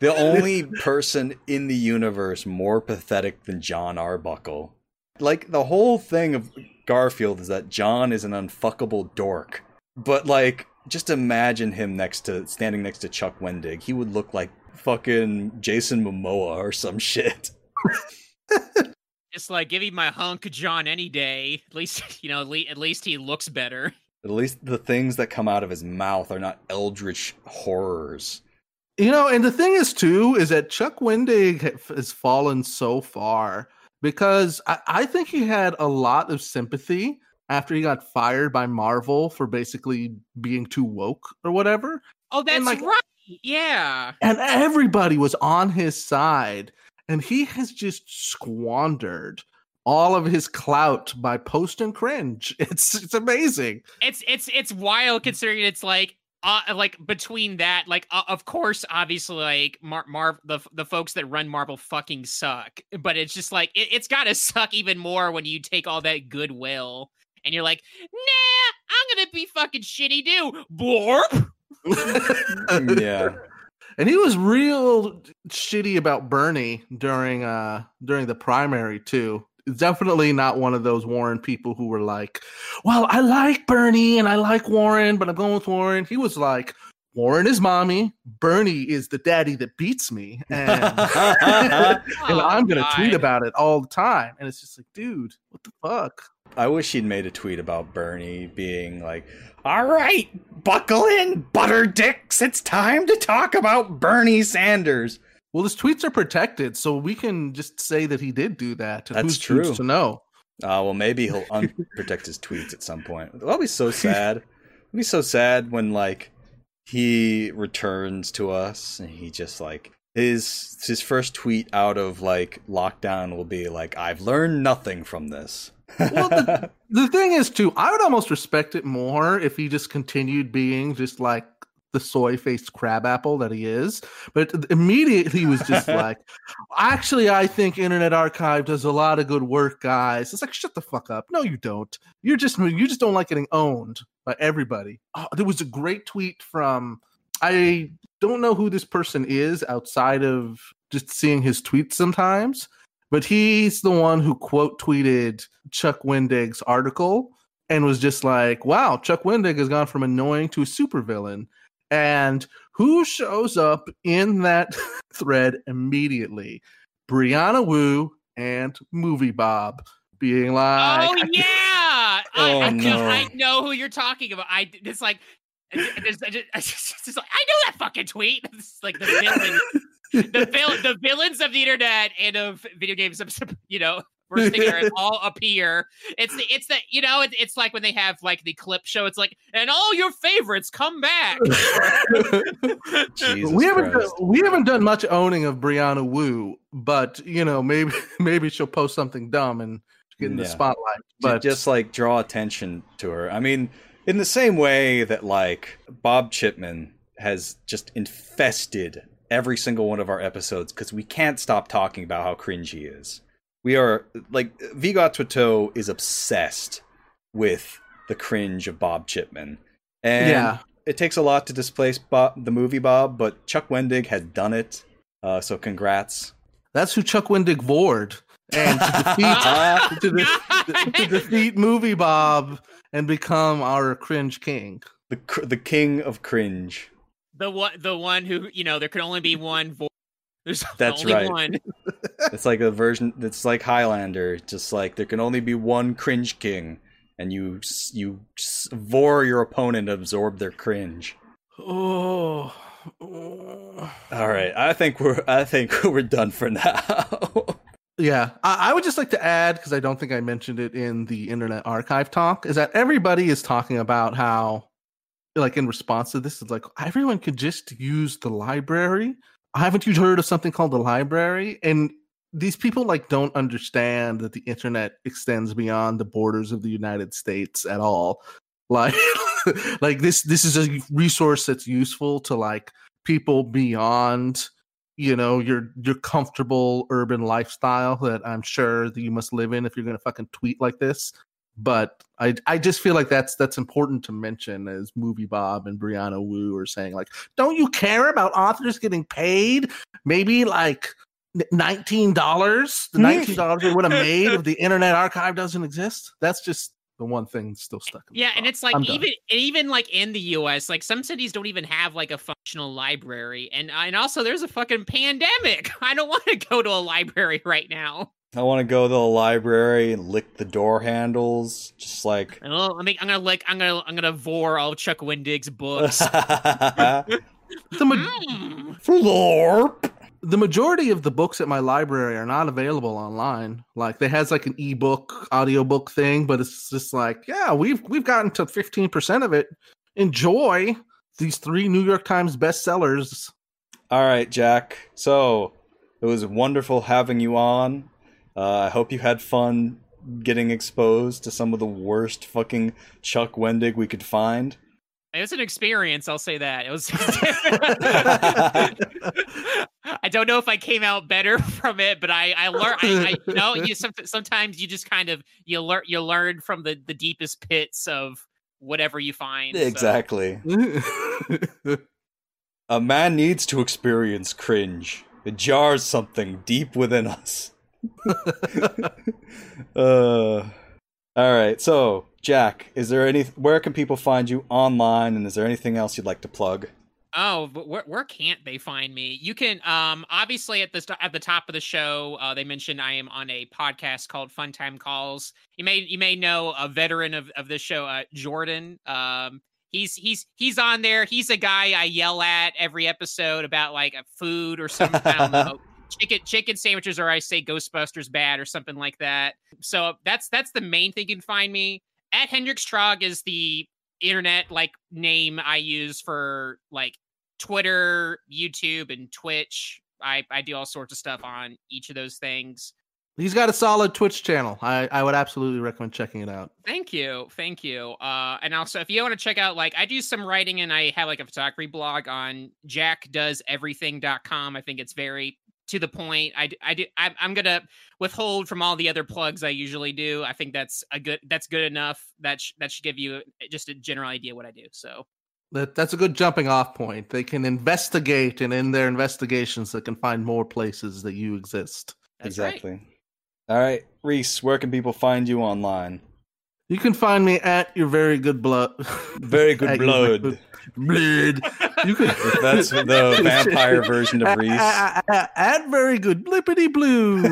the only person in the universe more pathetic than Jon Arbuckle. Like, the whole thing of Garfield is that Jon is an unfuckable dork. But, like, just imagine him next to, standing next to Chuck Wendig. He would look like fucking Jason Momoa or some shit. Just like give me my hunk Jon any day. At least you know, at least he looks better. At least the things that come out of his mouth are not eldritch horrors. You know, and the thing is too is that Chuck Wendig has fallen so far because I, I think he had a lot of sympathy after he got fired by Marvel for basically being too woke or whatever. Oh, that's like- right. Yeah. And everybody was on his side, and he has just squandered all of his clout by posting cringe. It's it's amazing. It's it's it's wild considering it's like uh, like between that, like uh, of course, obviously, like Mar- Marv, the the folks that run Marvel fucking suck. But it's just like it, it's got to suck even more when you take all that goodwill and you're like, nah, I'm gonna be fucking shitty too. Blorp. yeah. And he was real shitty about Bernie during uh during the primary too. Definitely not one of those Warren people who were like, "Well, I like Bernie and I like Warren, but I'm going with Warren." He was like, Warren is mommy, Bernie is the daddy that beats me, and, and Oh, I'm gonna tweet about it all the time. And it's just like, dude, what the fuck? I wish he'd made a tweet about Bernie being like, "All right, buckle in, butter dicks. It's time to talk about Bernie Sanders." Well, his tweets are protected, so we can just say that he did do that. That's who's true. to know? Uh, well, maybe he'll unprotect his tweets at some point. That'll be so sad. It'll be so sad when like he returns to us and he just like his his first tweet out of like lockdown will be like, "I've learned nothing from this." Well, the, the thing is, too, I would almost respect it more if he just continued being just like the soy faced crab apple that he is. But immediately he was just like, actually, I think Internet Archive does a lot of good work, guys. It's like, shut the fuck up. No, you don't. You're just you just don't like getting owned by everybody. Oh, there was a great tweet from I don't know who this person is outside of just seeing his tweets sometimes, but he's the one who quote tweeted Chuck Wendig's article and was just like, wow, Chuck Wendig has gone from annoying to a supervillain. And who shows up in that thread immediately? Brianna Wu and Movie Bob being like, Oh yeah! I, Oh, I, no. I know who you're talking about. I it's like. It's, it's, it's, it's like, I know that fucking tweet. It's like the villain, the vil- the villains of the internet and of video games. You know, we're together all appear. It's the it's the you know it, it's like when they have like the clip show. It's like and all your favorites come back. Jesus we haven't done, we haven't done much owning of Brianna Wu, but you know maybe maybe she'll post something dumb and get in the Yeah. spotlight. to But just like draw attention to her. I mean, in the same way that like Bob Chipman has just infested every single one of our episodes because we can't stop talking about how cringe he is. We are like Vigot Twitter is obsessed with the cringe of Bob Chipman, and yeah, it takes a lot to displace Bob, the movie Bob, but Chuck Wendig has done it. Uh, so congrats. that's who Chuck Wendig vored, and to defeat to, de- to defeat Movie Bob and become our cringe king. the cr- the king of cringe. the one the one who you know there could only be one voice. There's That's only right. one. It's like a version. It's like Highlander. Just like there can only be one cringe king, and you you vor your opponent, and absorb their cringe. Oh, oh. All right, I think we're I think we're done for now. Yeah, I, I would just like to add because I don't think I mentioned it in the Internet Archive talk is that everybody is talking about how, like, in response to this, it's like everyone could just use the library. Haven't you heard of something called the library? And these people like don't understand that the internet extends beyond the borders of the United States at all. Like, like this this is a resource that's useful to like people beyond you know your your comfortable urban lifestyle that I'm sure that you must live in if you're to fucking tweet like this. But I I just feel like that's that's important to mention as Movie Bob and Brianna Wu are saying like, don't you care about authors getting paid? Maybe like nineteen dollars, the Hmm. nineteen dollars they would have made if the Internet Archive doesn't exist. That's just the one thing still stuck. in Yeah, and it's like I'm done. even even like in the U.S., like some cities don't even have like a functional library, and and also there's a fucking pandemic. I don't want to go to a library right now. I want to go to the library and lick the door handles, just like. Oh, I mean, I'm gonna lick. I'm gonna I'm gonna vor all Chuck Wendig's books. the, ma- Mm. Florp. the majority of the books at my library are not available online. Like they has like an ebook, audiobook thing, but it's just like, yeah, we've we've gotten to 15% of it. Enjoy these three New York Times bestsellers. All right, Jack. So it was wonderful having you on. Uh, I hope you had fun getting exposed to some of the worst fucking Chuck Wendig we could find. It was an experience. I'll say that it was. I don't know if I came out better from it, but I I learned. I, I you know you sometimes you just kind of you learn you learn from the the deepest pits of whatever you find. so- Exactly. A man needs to experience cringe. It jars something deep within us. uh, all right. So, Jack, is there any? Where can people find you online? And is there anything else you'd like to plug? Oh, but where, where can't they find me? You can um obviously at the st- at the top of the show uh, they mentioned I am on a podcast called Fun Time Calls. You may you may know a veteran of, of this show, uh, Jordan. Um, he's he's he's on there. He's a guy I yell at every episode about like a food or something. I don't know. Chicken chicken sandwiches, or I say Ghostbusters bad or something like that. So that's that's the main thing you can find me. At Hendrix Trog is the internet like name I use for like Twitter, YouTube, and Twitch. I, I do all sorts of stuff on each of those things. He's got a solid Twitch channel. I, I would absolutely recommend checking it out. Thank you. Thank you. Uh, and also, if you want to check out, like, I do some writing and I have like a photography blog on jackdoeseverything.com. I think it's very to the point. I, I do. I, I'm gonna withhold from all the other plugs I usually do. I think that's a good. That's good enough. That sh- that should give you uh, just a general idea what I do. So That that's a good jumping off point. They can investigate, and in their investigations, they can find more places that you exist. that's right. exactly. All right, Reese, where can people find you online? You can find me at your very good blood. Very good blood. blood. You can. That's the vampire version of Reese. At, at- at very good blippity blue.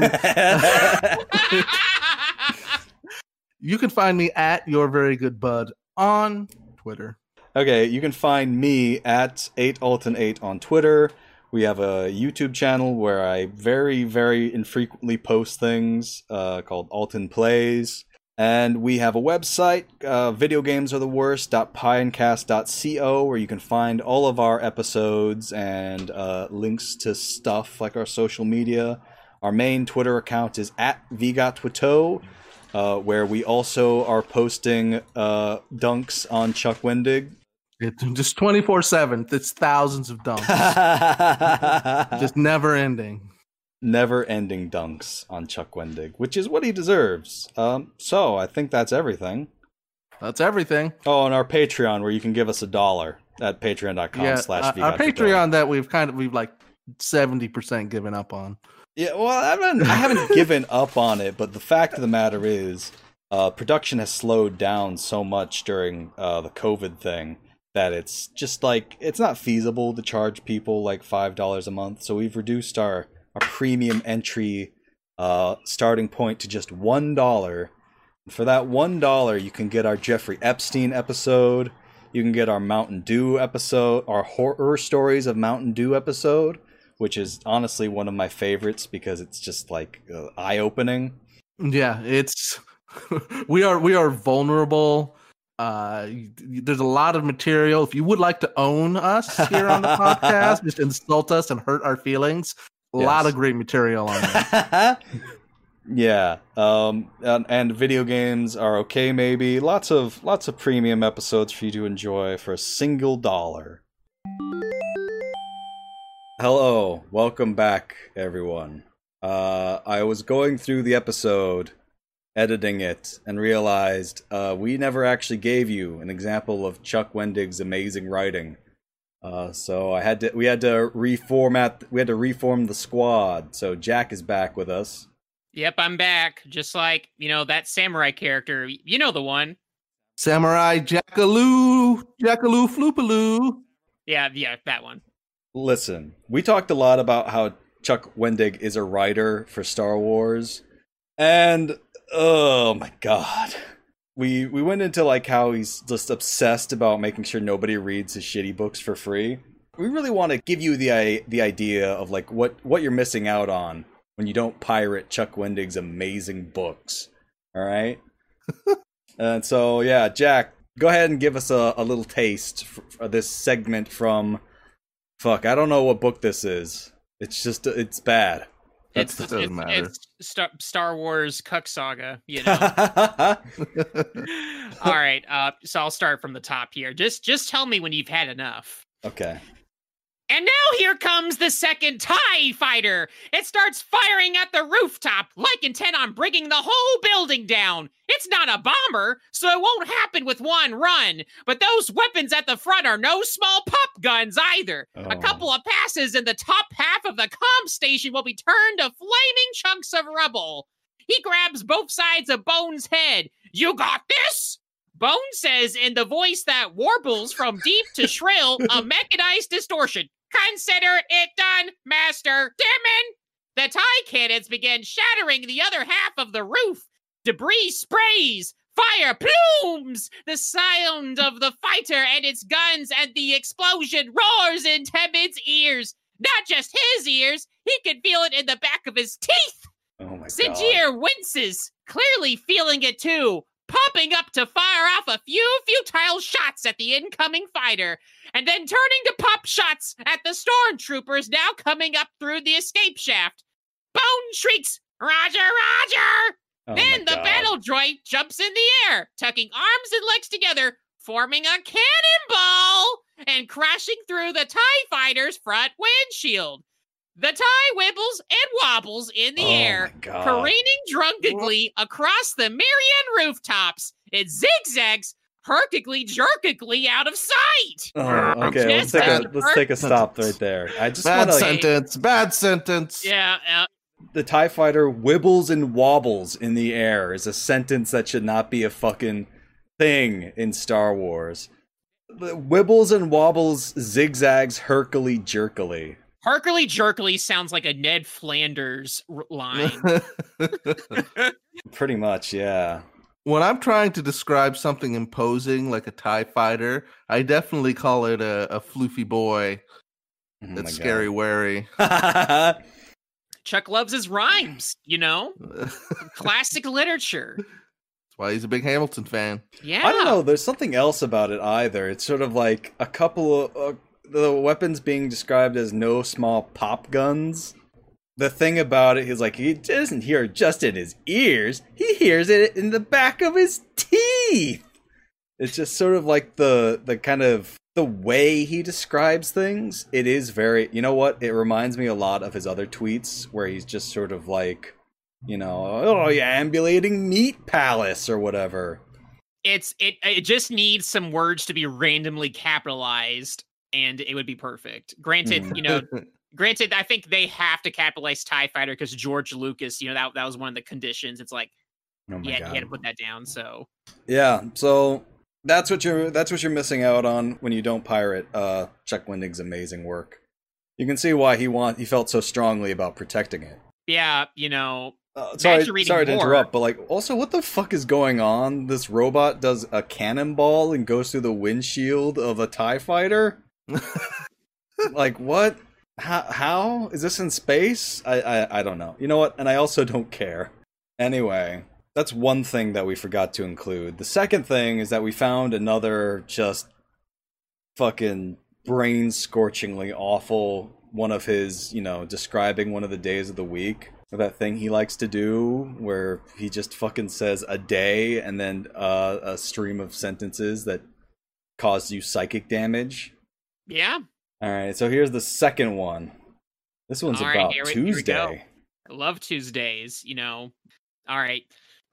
you can find me at your very good bud on Twitter. Okay, you can find me at 8alton8 on Twitter. We have a YouTube channel where I very, very infrequently post things uh, called Alton Plays. And we have a website, uh, videogamesaretheworst.pinecast.co, where you can find all of our episodes and uh, links to stuff like our social media. Our main Twitter account is at VGotTwito, uh, where we also are posting uh, dunks on Chuck Wendig. It's just 24 7. It's thousands of dunks. just never ending. Never ending dunks on Chuck Wendig, which is what he deserves. Um, so I think that's everything. That's everything. Oh, and our Patreon, where you can give us a dollar at patreon.com yeah, slash uh, our Patreon that we've kind of, we've like 70% given up on. Yeah, well, I haven't, I haven't given up on it, but the fact of the matter is, uh, production has slowed down so much during uh, the COVID thing that it's just like it's not feasible to charge people like five dollars a month. So we've reduced our our premium entry uh, starting point to just one dollar. For that one dollar, you can get our Jeffrey Epstein episode. You can get our Mountain Dew episode, our horror stories of Mountain Dew episode, which is honestly one of my favorites because it's just like uh, eye opening. Yeah, it's we are we are vulnerable. Uh, there's a lot of material. If you would like to own us here on the podcast, just insult us and hurt our feelings. A lot of great material on there. yeah, um, and, and video games are okay. Maybe lots of lots of premium episodes for you to enjoy for a single dollar. Hello, welcome back, everyone. Uh, I was going through the episode, editing it, and realized uh, we never actually gave you an example of Chuck Wendig's amazing writing. Uh, so I had to, we had to reformat, we had to reform the squad. So Jack is back with us. Yep, I'm back. Just like, you know, that samurai character. You know the one. Samurai Jackaloo, Jackaloo Floopaloo. Yeah, yeah, that one. Listen, we talked a lot about how Chuck Wendig is a writer for Star Wars, and oh my god, we we went into like how he's just obsessed about making sure nobody reads his shitty books for free. We really want to give you the the idea of like what what you're missing out on when you don't pirate Chuck Wendig's amazing books. All right, and so yeah, Jack, go ahead and give us a, a little taste for, for this segment from. Fuck, I don't know what book this is. It's just it's bad. It's, That doesn't it's, matter. it's Star, Star Wars Cuck Saga, you know. All right, uh, so I'll start from the top here. Just just tell me when you've had enough. okay. And now here comes the second TIE fighter. It starts firing at the rooftop, like intent on bringing the whole building down. It's not a bomber, so it won't happen with one run. But those weapons at the front are no small pop guns either. A Oh. couple of passes, and the top half of the comm station will be turned to flaming chunks of rubble. He grabs both sides of Bones' head. You got this? Bone says in the voice that warbles from deep to shrill, a mechanized distortion. Consider it done, Master Temmin! The tie cannons begin shattering the other half of the roof. Debris sprays, fire plumes. The sound of the fighter and its guns and the explosion roars in Temmin's ears. Not just his ears, he can feel it in the back of his teeth. Oh my god. Sinjir winces, clearly feeling it too, popping up to fire off a few futile shots at the incoming fighter, and then turning to pop shots at the stormtroopers now coming up through the escape shaft. Bone shrieks, Roger, Roger! Oh then the God. battle droid jumps in the air, tucking arms and legs together, forming a cannonball, and crashing through the TIE fighter's front windshield. The tie wibbles and wobbles in the Oh air, my careening drunkenly across the Myrran rooftops. It zigzags, herkically jerkically out of sight. Oh, okay, let's take a let's take a stop right there. I just Bad want to. sentence. Bad sentence. Yeah, uh, The Tie Fighter wibbles and wobbles in the air is a sentence that should not be a fucking thing in Star Wars. The wibbles and wobbles, zigzags, herkily jerkily. Herkily jerkily sounds like a Ned Flanders r- line. Pretty much, yeah. when I'm trying to describe something imposing like a TIE fighter, I definitely call it a, a floofy boy Oh that's scary wary. Chuck loves his rhymes, you know? Classic literature. That's why he's a big Hamilton fan. Yeah. I don't know. There's something else about it either. It's sort of like a couple of uh, the weapons being described as no small pop guns. The thing about it is like he doesn't hear just in his ears; he hears it in the back of his teeth. It's just sort of like the the kind of the way he describes things. It is very, you know what? It reminds me a lot of his other tweets where he's just sort of like, you know, oh yeah, ambulating meat palace or whatever. It's it it just needs some words to be randomly capitalized and it would be perfect. Granted, Mhm. you know, granted I think they have to capitalize TIE fighter because George Lucas, you know, that that was one of the conditions. It's like Oh my yeah, god. he had to put that down. So Yeah, so that's what you're that's what you're missing out on when you don't pirate uh Chuck Wendig's amazing work. You can see why he want he felt so strongly about protecting it. yeah, you know, Uh, sorry, sorry to more. interrupt, but like, also, what the fuck is going on? This robot does a cannonball and goes through the windshield of a Tie Fighter. like, what? How? How is this in space? I, I I don't know. You know what? And I also don't care. Anyway, that's one thing that we forgot to include. The second thing is that we found another just fucking brain scorchingly awful one of his, you know, describing one of the days of the week. That thing he likes to do where he just fucking says a day and then uh, a stream of sentences that cause you psychic damage. Yeah. All right, so here's the second one. This one's All right, about we- here. Tuesday. I love Tuesdays, you know. All right.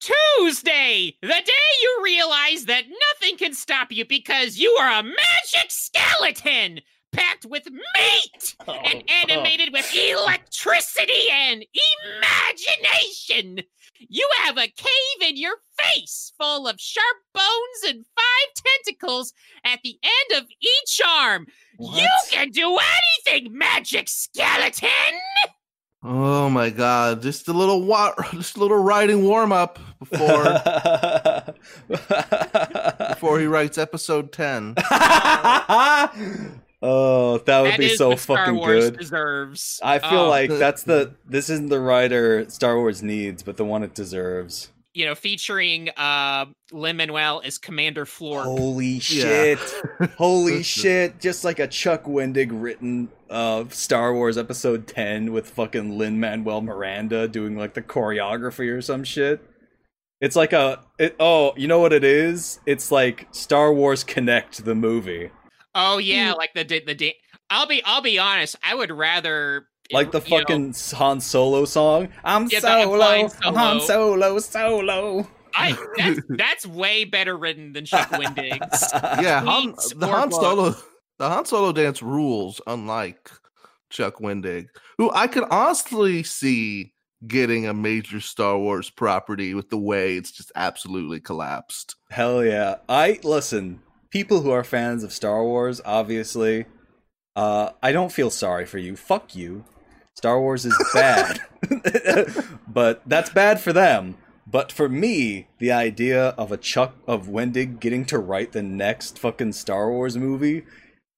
Tuesday, the day you realize that nothing can stop you because you are a magic skeleton packed with meat oh, and animated with electricity and imagination. You have a cave in your face full of sharp bones and five tentacles at the end of each arm. You can do anything, magic skeleton! Oh my god! Just a little wa- just a little writing warm up before before he writes episode ten. oh, that would That be is so what Star fucking Wars good. deserves. I feel Um, like that's the this isn't the writer Star Wars needs, but the one it deserves. you know, featuring uh Lin Manuel as Commander Floor. Holy Yeah. shit! Holy shit! Just like a Chuck Wendig written uh, Star Wars Episode Ten with fucking Lin Manuel Miranda doing like the choreography or some shit. It's like a it, oh, you know what it is? It's like Star Wars Connect the movie, Oh yeah, mm. like the the, the da- I'll be I'll be honest. I would rather like the you know, fucking Han Solo song. I'm Yeah, the I'm solo, Han solo. Solo, solo. I that's that's way better written than Chuck Wendig's. Yeah, Han, the Han book. Solo the Han Solo dance rules, unlike Chuck Wendig, who I could honestly see getting a major Star Wars property with the way it's just absolutely collapsed. Hell yeah. I listen, people who are fans of Star Wars, obviously, uh, I don't feel sorry for you. Fuck you. Star Wars is bad. but that's bad for them. But for me, the idea of a Chuck of Wendig getting to write the next fucking Star Wars movie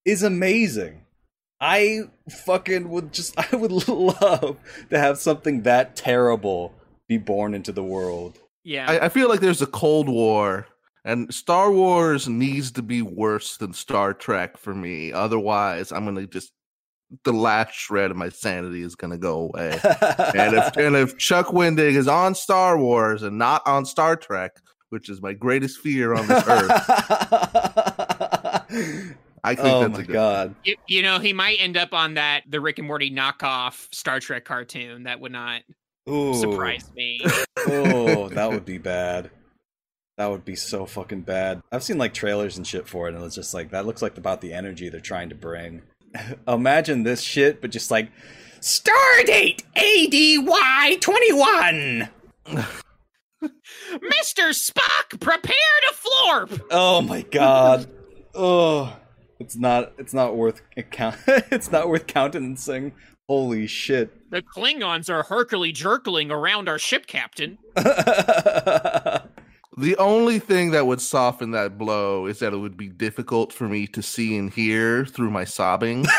is amazing. I fucking would just I would love to have something that terrible be born into the world. Yeah. I, I feel like there's a Cold War, and Star Wars needs to be worse than Star Trek for me. Otherwise, I'm gonna just the last shred of my sanity is gonna go away. and if and if Chuck Wendig is on Star Wars and not on Star Trek, which is my greatest fear on this earth, I think oh that's my a good god. you, you know, he might end up on that the Rick and Morty knockoff Star Trek cartoon. That would not Ooh. surprise me. oh, that would be bad. That would be so fucking bad. I've seen like trailers and shit for it, and it's just like that looks like about the energy they're trying to bring. Imagine this shit, but just like Stardate ADY twenty one. Mr. Spock, prepare to florp. Oh my god. Oh, it's not. It's not worth account. it's not worth countenancing. Holy shit. The Klingons are Hercule jerkling around our ship, Captain. The only thing that would soften that blow is that it would be difficult for me to see and hear through my sobbing.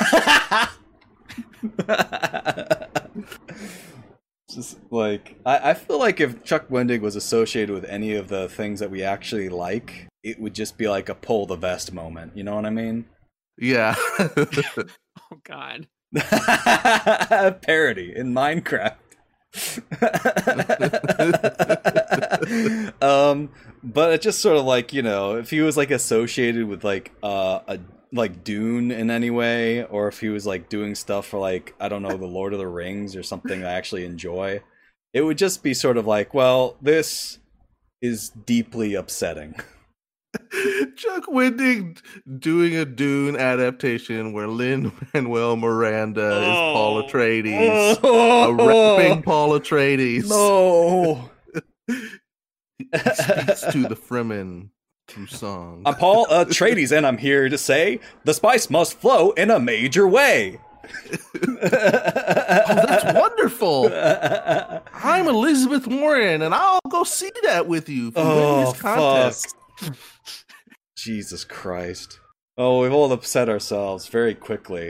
Just like I, I feel like if Chuck Wendig was associated with any of the things that we actually like, it would just be like a pull the vest moment. You know what I mean? yeah. Oh God. Parody in Minecraft. um, but it's just sort of like you know, if he was like associated with like uh, a like Dune in any way, or if he was like doing stuff for like I don't know, the Lord of the Rings or something I actually enjoy, it would just be sort of like, well, this is deeply upsetting. Chuck Wendig doing a Dune adaptation where Lin Manuel Miranda is Paul oh. Atreides. A rapping Paul Atreides. No. Speaks to the Fremen through song. I'm Paul Atreides, and I'm here to say the spice must flow in a major way. oh, that's wonderful. I'm Elizabeth Warren, and I'll go see that with you for Oh, contests. Jesus Christ. Oh, we've all upset ourselves very quickly.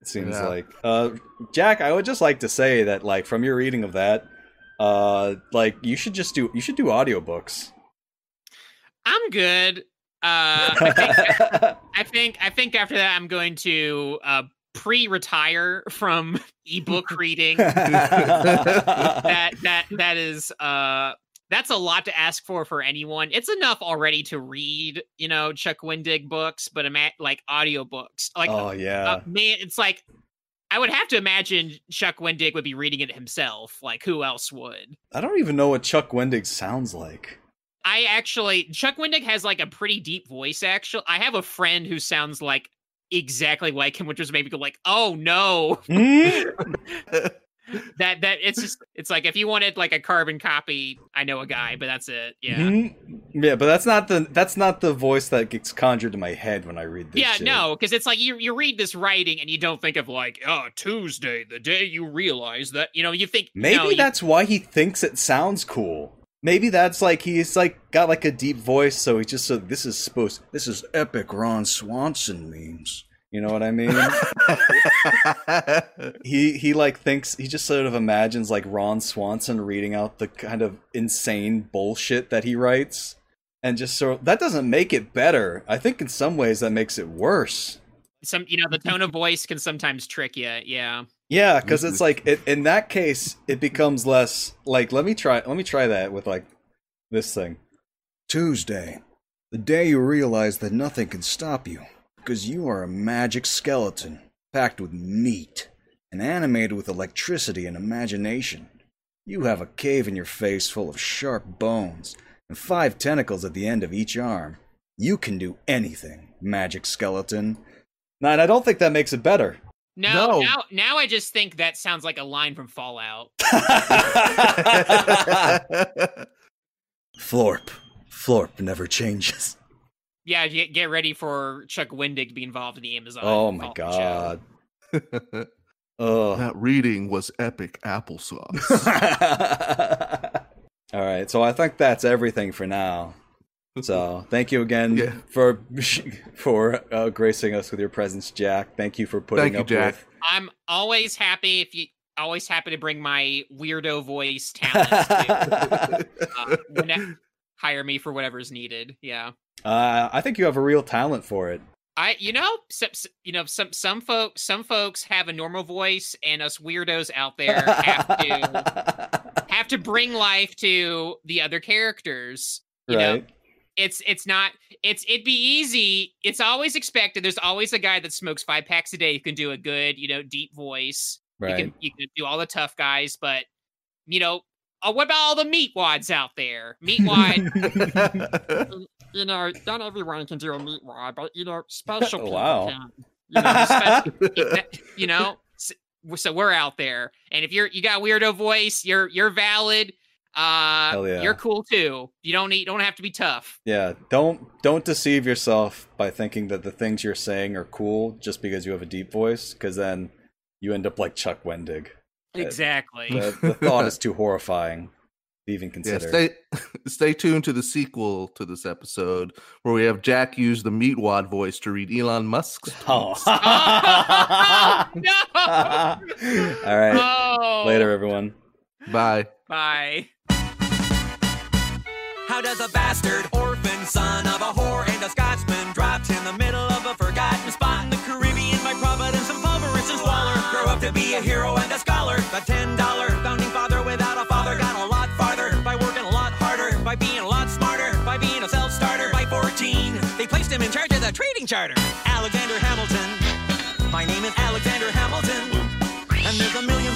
It seems Yeah. like. Uh, Jack, I would just like to say that, like, from your reading of that, uh, like, you should just do you should do audiobooks. I'm good. Uh, I think I think I think after that I'm going to uh, pre-retire from ebook reading. that that that is uh that's a lot to ask for for anyone. It's enough already to read, you know, Chuck Wendig books, but ima- like audiobooks. Like oh yeah. uh, man, it's like I would have to imagine Chuck Wendig would be reading it himself. Like who else would? I don't even know what Chuck Wendig sounds like. I actually Chuck Wendig has like a pretty deep voice. Actually, I have a friend who sounds like exactly like him, which was maybe go like, oh no, Hmm? that that it's just it's like if you wanted like a carbon copy, I know a guy, but that's it. Yeah. Hmm? Yeah, but that's not the that's not the voice that gets conjured in my head when I read this. Yeah, shit. no, because it's like you you read this writing and you don't think of like, oh, Tuesday, the day you realize that you know you think Maybe no, you- that's why he thinks it sounds cool. Maybe that's like he's like got like a deep voice, so he just so this is supposed this is epic Ron Swanson memes. You know what I mean? he he like thinks he just sort of imagines like Ron Swanson reading out the kind of insane bullshit that he writes, and just sort of, that doesn't make it better. I think in some ways that makes it worse. some you know the tone of voice can sometimes trick you. Yeah. Yeah, because it's like it, in that case, it becomes less like. Let me try. Let me try that with like this thing. Tuesday, the day you realize that nothing can stop you, because you are a magic skeleton packed with meat and animated with electricity and imagination. You have a cave in your face full of sharp bones and five tentacles at the end of each arm. You can do anything, magic skeleton. Nah, and I don't think that makes it better. No, No. now now I just think that sounds like a line from Fallout. Florp. Florp never changes. Yeah, get, get ready for Chuck Wendig to be involved in the Amazon. Oh my god. Ugh. that reading was epic applesauce. All right, so I think that's everything for now. So thank you again Yeah. for for uh, gracing us with your presence, Jack. Thank you for putting Thank you, up Jack. with. I'm always happy if you always happy to bring my weirdo voice talents to uh, when- hire me for whatever's needed. Yeah. Uh, I think you have a real talent for it. I you know some, you know some some folks some folks have a normal voice and us weirdos out there have to have to bring life to the other characters. You know, it's it's not it's it'd be easy. It's always expected. There's always a guy that smokes five packs a day who can do a good, you know, deep voice. You Right. can you can do all the tough guys, but you know, uh, what about all the meat wads out there? Meat wad, you know, not everyone can do a meat wad, but you know, special people Wow. can. You know, special, you know, so we're out there, and if you're you got a weirdo voice, you're you're valid. Uh, Hell yeah. you're cool too. You don't need don't have to be tough. Yeah, don't don't deceive yourself by thinking that the things you're saying are cool just because you have a deep voice, because then you end up like Chuck Wendig. Exactly. The, the thought is too horrifying to consider. yeah, stay stay tuned to the sequel to this episode where we have Jack use the meatwad voice to read Elon Musk's Oh. Oh, no! All right. Oh. Later, everyone. Bye. Bye. How does a bastard orphan son of a whore and a Scotsman dropped in the middle of a forgotten spot in the Caribbean by Providence and Pulveris and Waller grow up to be a hero and a scholar? The ten dollar trading charter. Alexander Hamilton. My name is Alexander Hamilton. And there's a million